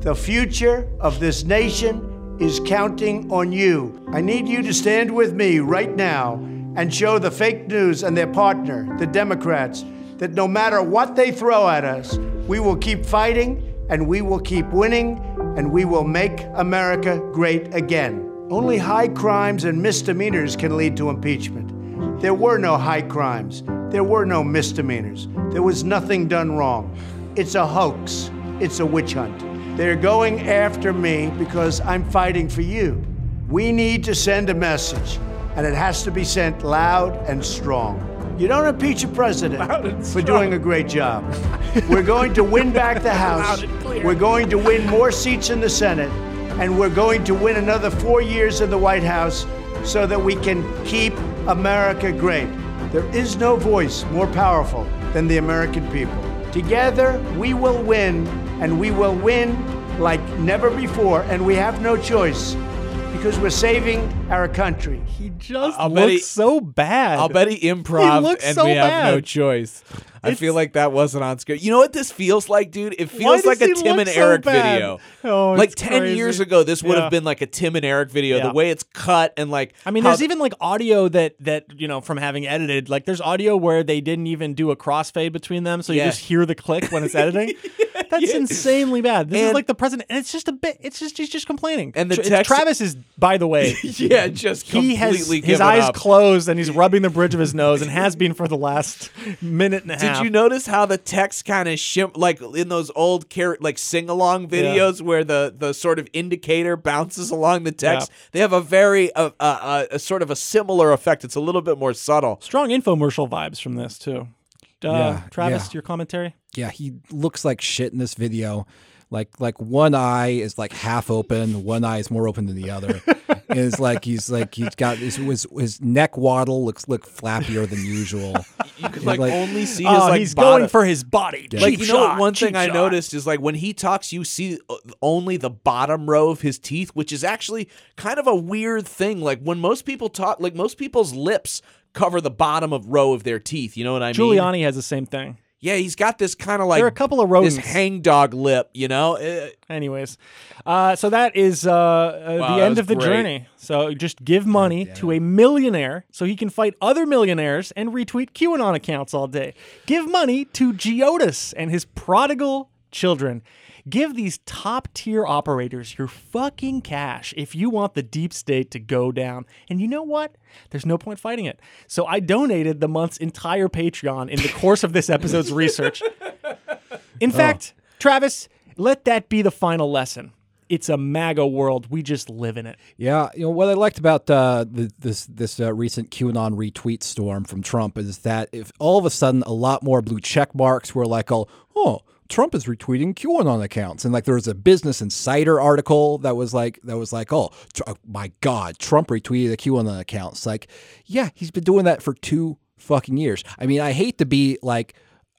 The future of this nation is counting on you. I need you to stand with me right now and show the fake news and their partner, the Democrats, that no matter what they throw at us, we will keep fighting and we will keep winning and we will make America great again. Only high crimes and misdemeanors can lead to impeachment. There were no high crimes. There were no misdemeanors. There was nothing done wrong. It's a hoax. It's a witch hunt. They're going after me because I'm fighting for you. We need to send a message, and it has to be sent loud and strong. You don't impeach a president for doing a great job. We're going to win back the House. We're going to win more seats in the Senate, and we're going to win another four years in the White House so that we can keep America great. There is no voice more powerful than the American people. Together, we will win, and we will win like never before, and we have no choice because we're saving our country. He just I'll looks bet he- so bad. I'll bet he improv and so we have no bad. choice. I It's- feel like that wasn't on script. You know what this feels like, dude? It feels like a Tim and so Eric bad? video. Oh, like 10 crazy. years ago, this would Yeah. have been like a Tim and Eric video. Yeah. The way it's cut and like. I mean, how there's th- even like audio that that you know from having edited. Like there's audio where they didn't even do a crossfade between them, so you Yeah. just hear the click when it's editing. That's insanely bad. This is like the president, and it's just a bit. It's just he's just complaining. And the Tra- text- Travis is, by the way, yeah, just he has completely his eyes up. closed and he's rubbing the bridge of his nose and has been for the last minute and a half. Did you notice how the text kind of shim like in those old car- like sing along videos where the the sort of indicator bounces along the text? They have a very uh, uh, uh, a sort of a similar effect. It's a little bit more subtle. Strong infomercial vibes from this too. Uh, Yeah, Travis, yeah. your commentary. Yeah, he looks like shit in this video. Like like one eye is like half open, one eye is more open than the other. and it's like he's like he's got his his, his neck waddle looks look flappier than usual. You could like, like- only see his Oh, like he's bottom. going for his body. Yeah. Like Cheap you know what? shot, One thing cheap I noticed is like when he talks, you see uh, only the bottom row of his teeth, which is actually kind of a weird thing. Like when most people talk, like most people's lips cover the bottom of row of their teeth. You know what I mean? Giuliani has the same thing. Yeah, he's got this kind of like there are a couple of this rodents. hangdog lip. You know. Uh, Anyways, uh, so that is uh, uh, Wow, the end of the great. journey. So just give money to a millionaire so he can fight other millionaires and retweet QAnon accounts all day. Give money to GEOTUS and his prodigal children. Give these top tier operators your fucking cash if you want the deep state to go down. And you know what? There's no point fighting it. So I donated the month's entire Patreon in the course of this episode's research. In fact, Travis, let that be the final lesson. It's a MAGA world. We just live in it. Yeah, you know what I liked about uh, the, this this uh, recent QAnon retweet storm from Trump is that if all of a sudden a lot more blue check marks were like, oh, oh, Trump is retweeting QAnon accounts, and like there was a Business Insider article that was like that was like, oh, tr- oh my God, Trump retweeted a QAnon account. It's like, yeah, he's been doing that for two fucking years. I mean, I hate to be like.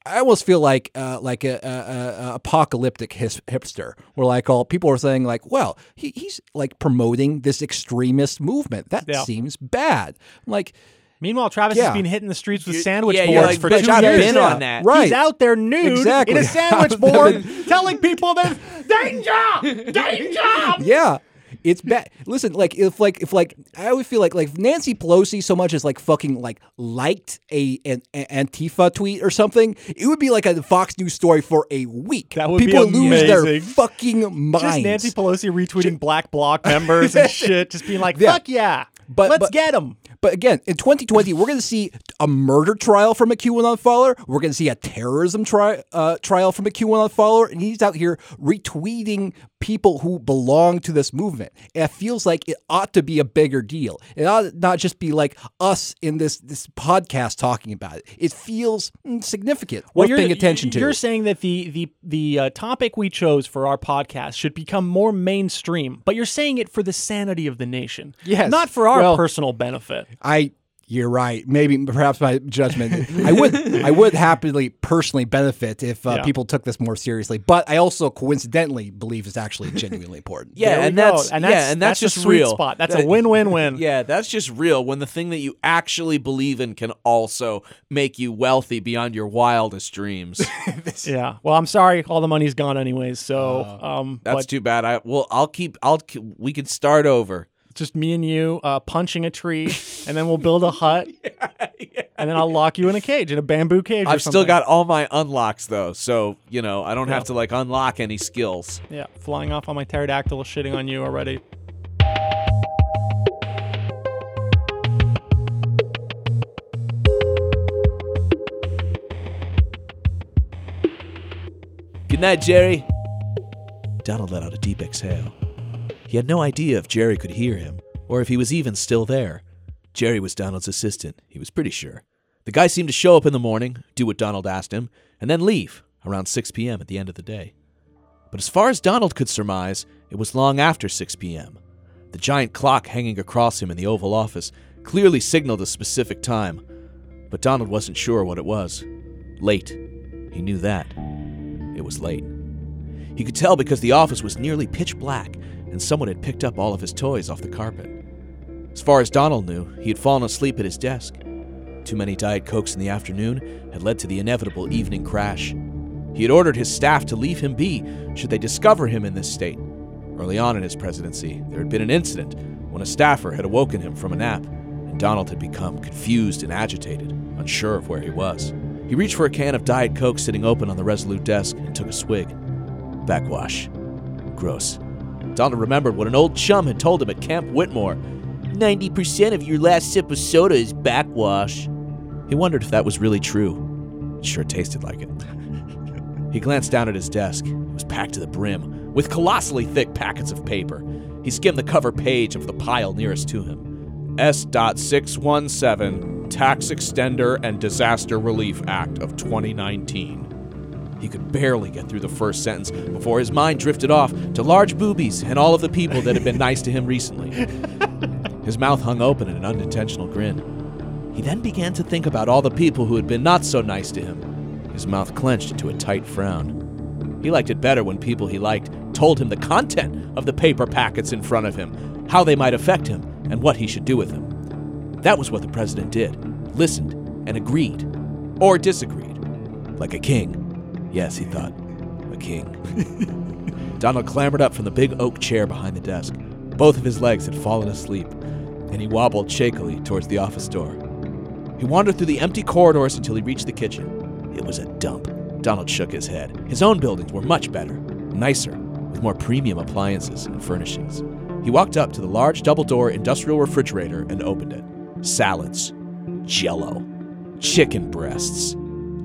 I almost feel like uh, like a, a, a- apocalyptic his, hipster, where like all people are saying like, well, he, he's like promoting this extremist movement. That Yeah. seems bad. I'm like, Meanwhile, Travis Yeah. has been hitting the streets with sandwich yeah, boards like, for but two years. been on that. Right. He's out there nude Exactly. in a sandwich board telling people there's danger, danger. yeah, it's bad. Listen, like if like if like I always feel like like Nancy Pelosi so much as like fucking like liked a an, an Antifa tweet or something, it would be like a Fox News story for a week. That would be people lose their fucking minds. Just Nancy Pelosi retweeting Black Bloc members and shit, just being like, Yeah. "Fuck yeah, But- let's but- get them." But again, in 2020, we're going to see a murder trial from a QAnon follower. We're going to see a terrorism tri- uh, trial from a QAnon follower, and he's out here retweeting people who belong to this movement. And it feels like it ought to be a bigger deal. It ought not just be like us in this this podcast talking about it. It feels mm, significant. worth you're, paying attention to. You're saying that the the the uh, topic we chose for our podcast should become more mainstream, but you're saying it for the sanity of the nation, Yes. not for our Well- personal benefit. I you're right. Maybe perhaps my judgment. I would I would happily personally benefit if uh, Yeah. people took this more seriously. But I also coincidentally believe it's actually genuinely important. yeah, There we and that's, yeah, and that's, a just sweet real. spot. That's That- a win-win-win. Yeah, that's just real. When the thing that you actually believe in can also make you wealthy beyond your wildest dreams. Yeah. Well, I'm sorry, all the money's gone anyways. So, um, That's but too bad. I well, I'll keep. I'll. ke- We can start over. Just me and you uh, punching a tree, and then we'll build a hut, and then I'll lock you in a cage, in a bamboo cage. I've still got all my unlocks though, so you know I don't Yeah. have to like unlock any skills. yeah, flying off on my pterodactyl, shitting on you already. Good night, Jerry. Donald let out a deep exhale. He had no idea if Jerry could hear him, or if he was even still there. Jerry was Donald's assistant, he was pretty sure. The guy seemed to show up in the morning, do what Donald asked him, and then leave around 6 p.m. at the end of the day. But as far as Donald could surmise, it was long after 6 p.m. The giant clock hanging across him in the Oval Office clearly signaled a specific time, but Donald wasn't sure what it was. Late. He knew that. It was late. He could tell because the office was nearly pitch black and someone had picked up all of his toys off the carpet. As far as Donald knew, he had fallen asleep at his desk. Too many Diet Cokes in the afternoon had led to the inevitable evening crash. He had ordered his staff to leave him be should they discover him in this state. Early on in his presidency, there had been an incident when a staffer had awoken him from a nap, and Donald had become confused and agitated, unsure of where he was. He reached for a can of Diet Coke sitting open on the Resolute desk and took a swig. Backwash. Gross. Donald remembered what an old chum had told him at Camp Whitmore 90% of your last sip of soda is backwash. He wondered if that was really true. It sure tasted like it. he glanced down at his desk. It was packed to the brim with colossally thick packets of paper. He skimmed the cover page of the pile nearest to him. S.617 Tax Extender and Disaster Relief Act of 2019. He could barely get through the first sentence before his mind drifted off to large boobies and all of the people that had been nice to him recently. His mouth hung open in an unintentional grin. He then began to think about all the people who had been not so nice to him. His mouth clenched into a tight frown. He liked it better when people he liked told him the content of the paper packets in front of him, how they might affect him, and what he should do with them. That was what the president did listened and agreed, or disagreed. Like a king. Yes, he thought, a king. Donald clambered up from the big oak chair behind the desk. Both of his legs had fallen asleep, and he wobbled shakily towards the office door. He wandered through the empty corridors until he reached the kitchen. It was a dump. Donald shook his head. His own buildings were much better, nicer, with more premium appliances and furnishings. He walked up to the large double door industrial refrigerator and opened it. Salads, jello, chicken breasts.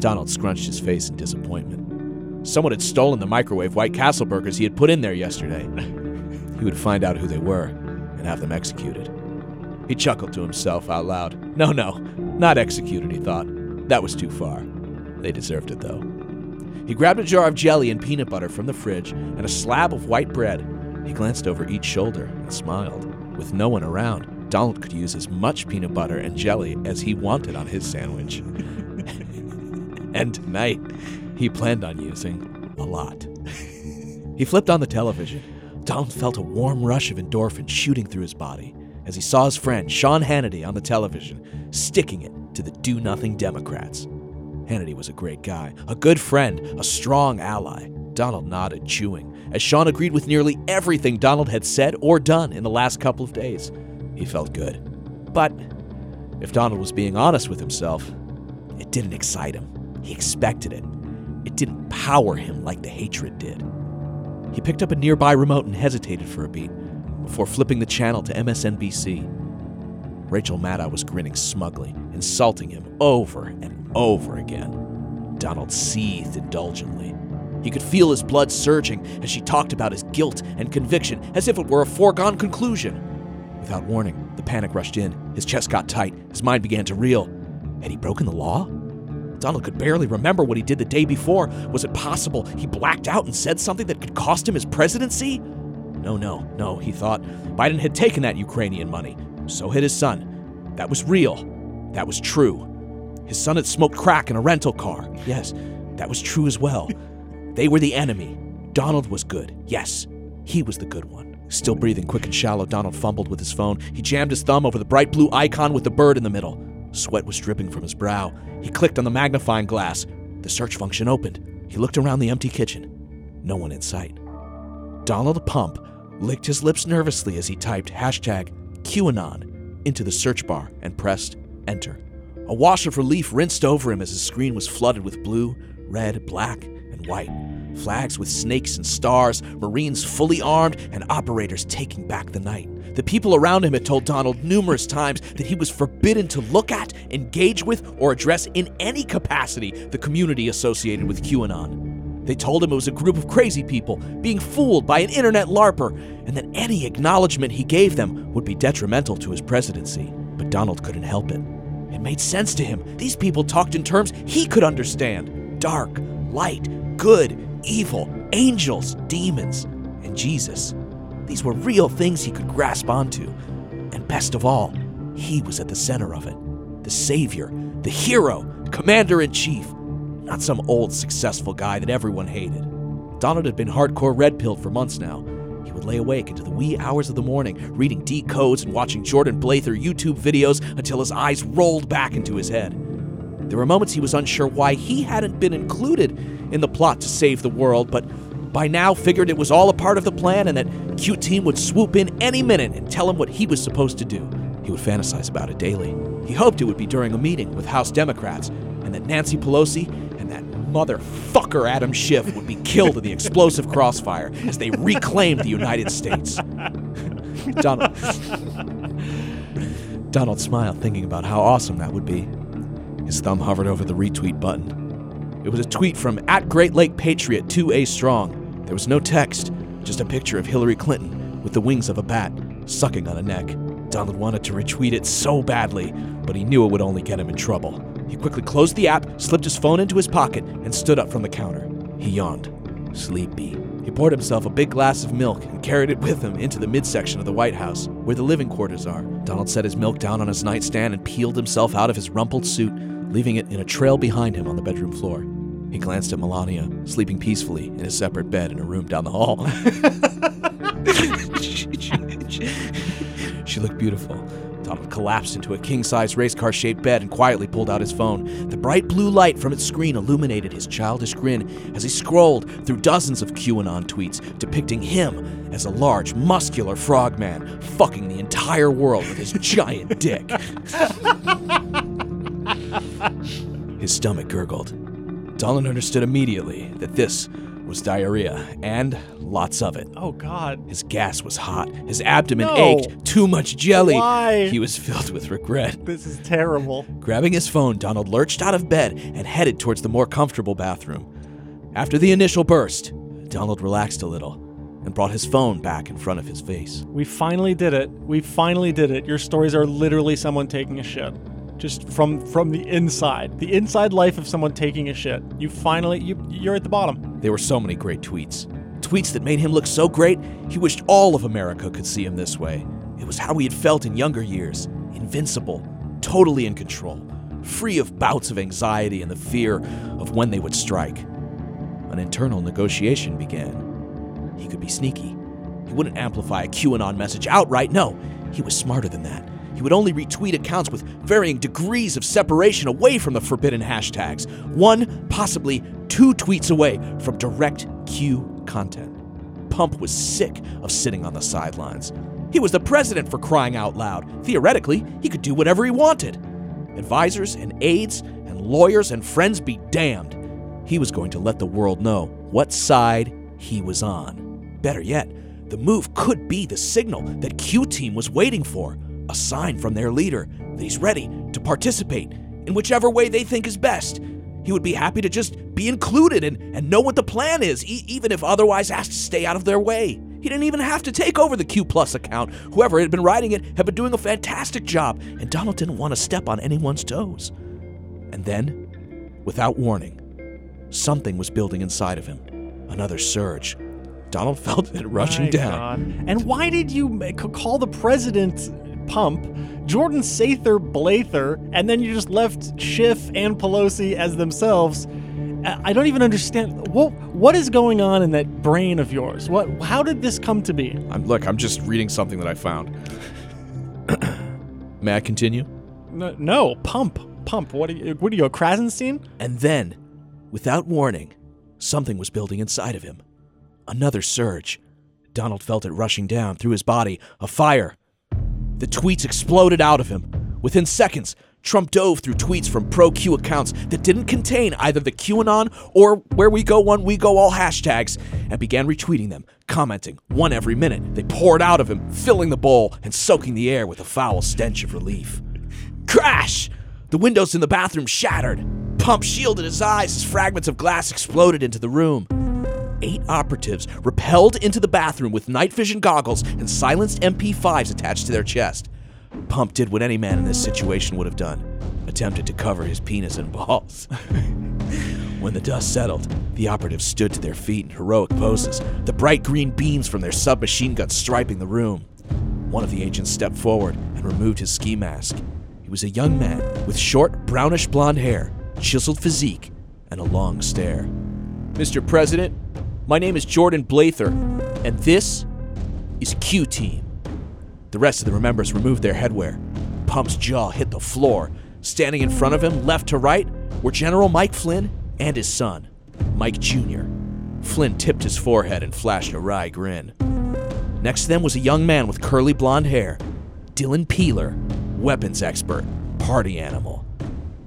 Donald scrunched his face in disappointment. Someone had stolen the microwave White Castle burgers he had put in there yesterday. he would find out who they were and have them executed. He chuckled to himself out loud. No, no, not executed, he thought. That was too far. They deserved it, though. He grabbed a jar of jelly and peanut butter from the fridge and a slab of white bread. He glanced over each shoulder and smiled. With no one around, Donald could use as much peanut butter and jelly as he wanted on his sandwich. and tonight, he planned on using a lot. he flipped on the television. Donald felt a warm rush of endorphins shooting through his body as he saw his friend Sean Hannity on the television, sticking it to the do nothing Democrats. Hannity was a great guy, a good friend, a strong ally. Donald nodded, chewing, as Sean agreed with nearly everything Donald had said or done in the last couple of days. He felt good. But if Donald was being honest with himself, it didn't excite him. He expected it. It didn't power him like the hatred did. He picked up a nearby remote and hesitated for a beat before flipping the channel to MSNBC. Rachel Maddow was grinning smugly, insulting him over and over again. Donald seethed indulgently. He could feel his blood surging as she talked about his guilt and conviction as if it were a foregone conclusion. Without warning, the panic rushed in. His chest got tight. His mind began to reel. Had he broken the law? Donald could barely remember what he did the day before. Was it possible he blacked out and said something that could cost him his presidency? No, no, no, he thought. Biden had taken that Ukrainian money. So had his son. That was real. That was true. His son had smoked crack in a rental car. Yes, that was true as well. they were the enemy. Donald was good. Yes, he was the good one. Still breathing quick and shallow, Donald fumbled with his phone. He jammed his thumb over the bright blue icon with the bird in the middle. Sweat was dripping from his brow. He clicked on the magnifying glass. The search function opened. He looked around the empty kitchen. No one in sight. Donald Pump licked his lips nervously as he typed hashtag QAnon into the search bar and pressed enter. A wash of relief rinsed over him as his screen was flooded with blue, red, black, and white. Flags with snakes and stars, Marines fully armed, and operators taking back the night. The people around him had told Donald numerous times that he was forbidden to look at, engage with, or address in any capacity the community associated with QAnon. They told him it was a group of crazy people being fooled by an internet LARPer, and that any acknowledgement he gave them would be detrimental to his presidency. But Donald couldn't help it. It made sense to him. These people talked in terms he could understand dark, light, good, evil, angels, demons, and Jesus. These were real things he could grasp onto. And best of all, he was at the center of it the savior, the hero, commander in chief, not some old successful guy that everyone hated. Donald had been hardcore red pilled for months now. He would lay awake into the wee hours of the morning, reading decodes and watching Jordan Blather YouTube videos until his eyes rolled back into his head. There were moments he was unsure why he hadn't been included in the plot to save the world, but by now figured it was all a part of the plan and that Q Team would swoop in any minute and tell him what he was supposed to do. He would fantasize about it daily. He hoped it would be during a meeting with House Democrats and that Nancy Pelosi and that motherfucker Adam Schiff would be killed in the explosive crossfire as they reclaimed the United States. Donald. Donald smiled, thinking about how awesome that would be. His thumb hovered over the retweet button. It was a tweet from at Great Lake Patriot 2A Strong. There was no text, just a picture of Hillary Clinton with the wings of a bat sucking on a neck. Donald wanted to retweet it so badly, but he knew it would only get him in trouble. He quickly closed the app, slipped his phone into his pocket, and stood up from the counter. He yawned, sleepy. He poured himself a big glass of milk and carried it with him into the midsection of the White House, where the living quarters are. Donald set his milk down on his nightstand and peeled himself out of his rumpled suit, leaving it in a trail behind him on the bedroom floor. He glanced at Melania, sleeping peacefully in a separate bed in a room down the hall. she looked beautiful. Donald collapsed into a king sized race car shaped bed and quietly pulled out his phone. The bright blue light from its screen illuminated his childish grin as he scrolled through dozens of QAnon tweets depicting him as a large, muscular frogman fucking the entire world with his giant dick. his stomach gurgled. Donald understood immediately that this was diarrhea, and lots of it. Oh, God. His gas was hot. His abdomen No. ached. Too much jelly. Why? He was filled with regret. This is terrible. Grabbing his phone, Donald lurched out of bed and headed towards the more comfortable bathroom. After the initial burst, Donald relaxed a little and brought his phone back in front of his face. We finally did it. We finally did it. Your stories are literally someone taking a shit. Just from from the inside. The inside life of someone taking a shit. You finally you you're at the bottom. There were so many great tweets. Tweets that made him look so great, he wished all of America could see him this way. It was how he had felt in younger years invincible, totally in control, free of bouts of anxiety and the fear of when they would strike. An internal negotiation began. He could be sneaky. He wouldn't amplify a QAnon message outright. No, he was smarter than that. He would only retweet accounts with varying degrees of separation away from the forbidden hashtags, one, possibly two tweets away from direct Q content. Pump was sick of sitting on the sidelines. He was the president for crying out loud. Theoretically, he could do whatever he wanted. Advisors and aides and lawyers and friends be damned. He was going to let the world know what side he was on. Better yet, the move could be the signal that Q Team was waiting for a sign from their leader that he's ready to participate in whichever way they think is best. He would be happy to just be included and, and know what the plan is, e- even if otherwise asked to stay out of their way. He didn't even have to take over the Q Plus account. Whoever had been writing it had been doing a fantastic job, and Donald didn't want to step on anyone's toes. And then, without warning, something was building inside of him. Another surge. Donald felt it rushing My down. God. And why did you call the president Pump, Jordan Sather Blather, and then you just left Schiff and Pelosi as themselves? I don't even understand what what is going on in that brain of yours. What? How did this come to be? I'm look, I'm just reading something that I found. May I continue? No, no pump, pump. What? Are you, what are you, a Krassenstein? And then, without warning, something was building inside of him. Another surge. Donald felt it rushing down through his body, a fire. The tweets exploded out of him. Within seconds, Trump dove through tweets from pro Q accounts that didn't contain either the QAnon or Where We Go One, We Go All hashtags and began retweeting them, commenting one every minute. They poured out of him, filling the bowl and soaking the air with a foul stench of relief. Crash! The windows in the bathroom shattered. Pump shielded his eyes as fragments of glass exploded into the room. Eight operatives repelled into the bathroom with night vision goggles and silenced MP5s attached to their chest. Pump did what any man in this situation would have done attempted to cover his penis and balls. when the dust settled, the operatives stood to their feet in heroic poses, the bright green beams from their submachine guns striping the room. One of the agents stepped forward and removed his ski mask. He was a young man with short, brownish blonde hair, chiseled physique, and a long stare. Mr. President, my name is Jordan Blather, and this is Q Team. The rest of the members removed their headwear. Pump's jaw hit the floor. Standing in front of him, left to right, were General Mike Flynn and his son, Mike Jr. Flynn tipped his forehead and flashed a wry grin. Next to them was a young man with curly blonde hair, Dylan Peeler, weapons expert, party animal.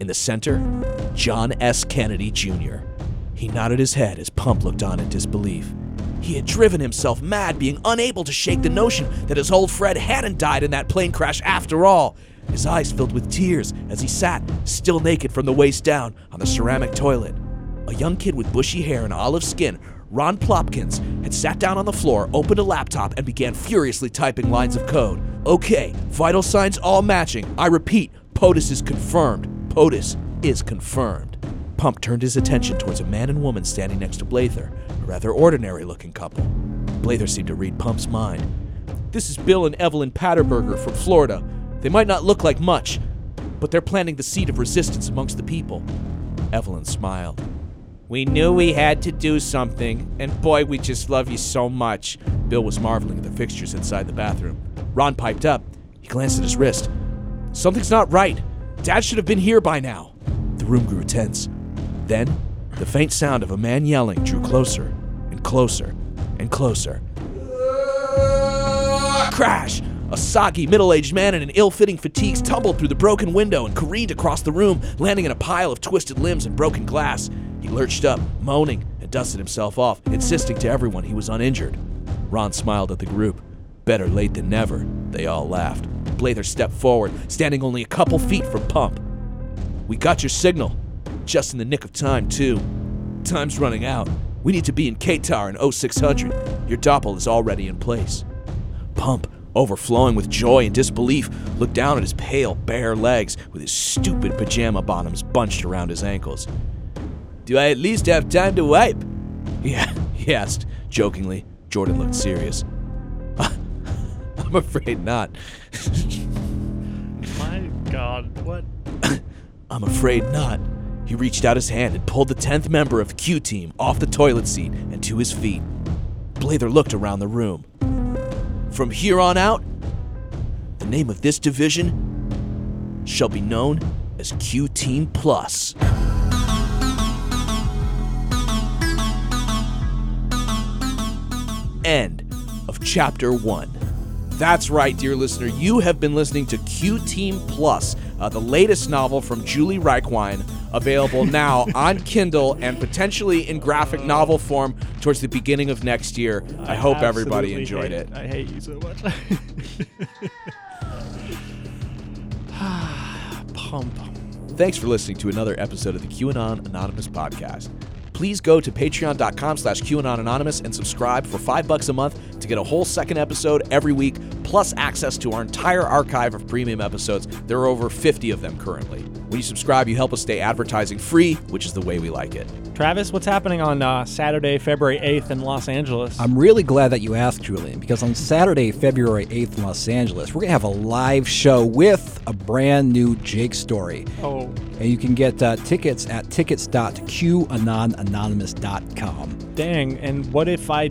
In the center, John S. Kennedy Jr. He nodded his head as Pump looked on in disbelief. He had driven himself mad, being unable to shake the notion that his old Fred hadn't died in that plane crash after all. His eyes filled with tears as he sat, still naked from the waist down, on the ceramic toilet. A young kid with bushy hair and olive skin, Ron Plopkins, had sat down on the floor, opened a laptop, and began furiously typing lines of code. Okay, vital signs all matching. I repeat, POTUS is confirmed. POTUS is confirmed. Pump turned his attention towards a man and woman standing next to Blather, a rather ordinary looking couple. Blather seemed to read Pump's mind. This is Bill and Evelyn Patterberger from Florida. They might not look like much, but they're planting the seed of resistance amongst the people. Evelyn smiled. We knew we had to do something, and boy, we just love you so much. Bill was marveling at the fixtures inside the bathroom. Ron piped up. He glanced at his wrist. Something's not right. Dad should have been here by now. The room grew tense. Then, the faint sound of a man yelling drew closer and closer and closer. Crash! A soggy, middle aged man in an ill fitting fatigues tumbled through the broken window and careened across the room, landing in a pile of twisted limbs and broken glass. He lurched up, moaning, and dusted himself off, insisting to everyone he was uninjured. Ron smiled at the group. Better late than never, they all laughed. Blather stepped forward, standing only a couple feet from Pump. We got your signal. Just in the nick of time, too. Time's running out. We need to be in Qatar in 0600. Your doppel is already in place. Pump, overflowing with joy and disbelief, looked down at his pale, bare legs with his stupid pajama bottoms bunched around his ankles. Do I at least have time to wipe? Yeah, he asked, jokingly. Jordan looked serious. I'm afraid not. My God, what? I'm afraid not. He reached out his hand and pulled the 10th member of Q team off the toilet seat and to his feet. Blather looked around the room. From here on out, the name of this division shall be known as Q Team Plus. End of chapter one. That's right, dear listener. You have been listening to Q Team Plus, uh, the latest novel from Julie Reichwein, available now on Kindle and potentially in graphic novel form towards the beginning of next year. I, hope everybody enjoyed hate it. I hate you so much. Pump. Thanks for listening to another episode of the QAnon Anonymous podcast. Please go to patreon.com slash QAnon Anonymous and subscribe for five bucks a month to get a whole second episode every week, plus access to our entire archive of premium episodes. There are over 50 of them currently. When you subscribe, you help us stay advertising free, which is the way we like it. Travis, what's happening on uh, Saturday, February 8th in Los Angeles? I'm really glad that you asked, Julian, because on Saturday, February 8th in Los Angeles, we're going to have a live show with a brand new Jake story. oh, And you can get uh, tickets at tickets.qanonanonymous.com. dang. And what if I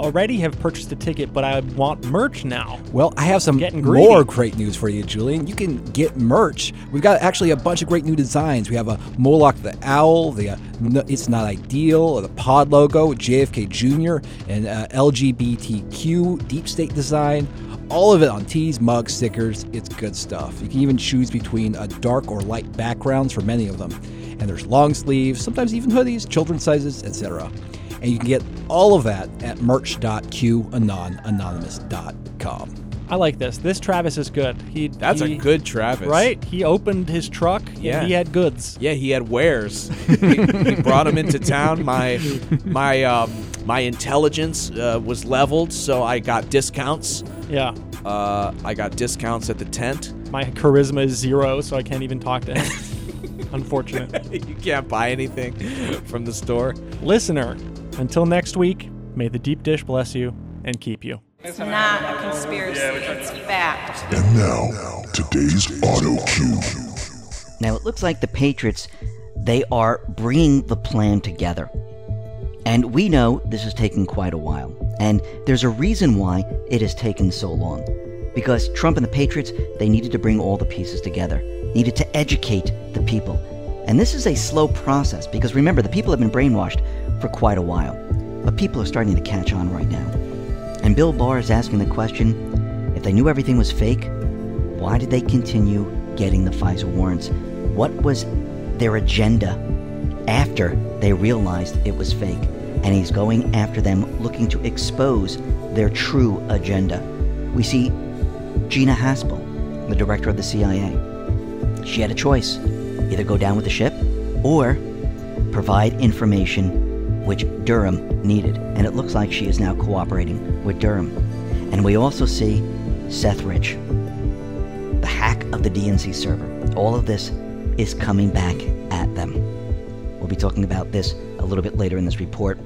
already have purchased a ticket, but I want merch now? Well, I have some Getting greedy. more great news for you, Julian. You can get merch. We've got actually a bunch of great new designs. We have a Moloch the Owl, the uh, N- It's Not Ideal, the Pod logo, JFK Jr., and uh, LGBTQ Deep State design. All of it on tees, mugs, stickers. It's good stuff. You can even choose between a dark or light backgrounds for many of them. And there's long sleeves, sometimes even hoodies, children's sizes, etc. And you can get all of that at merch.qanonanonymous.com. I like this. This Travis is good. He That's he- a good Travis. right. He opened his truck. Yeah. and he had goods. Yeah, he had wares. he, he brought him into town. My my um, my intelligence uh, was leveled, so I got discounts. Yeah. Uh, I got discounts at the tent. My charisma is zero, so I can't even talk to him. Unfortunate. you can't buy anything from the store. Listener, until next week, may the deep dish bless you and keep you. It's not a conspiracy, it's fact. And now, today's auto cue. Now it looks like the Patriots, they are bringing the plan together. And we know this is taking quite a while. And there's a reason why it has taken so long. Because Trump and the Patriots, they needed to bring all the pieces together, needed to educate the people. And this is a slow process because remember, the people have been brainwashed for quite a while. But people are starting to catch on right now. And Bill Barr is asking the question if they knew everything was fake, why did they continue getting the FISA warrants? What was their agenda after they realized it was fake? And he's going after them, looking to expose their true agenda. We see Gina Haspel, the director of the CIA. She had a choice either go down with the ship or provide information which Durham needed. And it looks like she is now cooperating with Durham. And we also see Seth Rich, the hack of the DNC server. All of this is coming back at them. We'll be talking about this a little bit later in this report.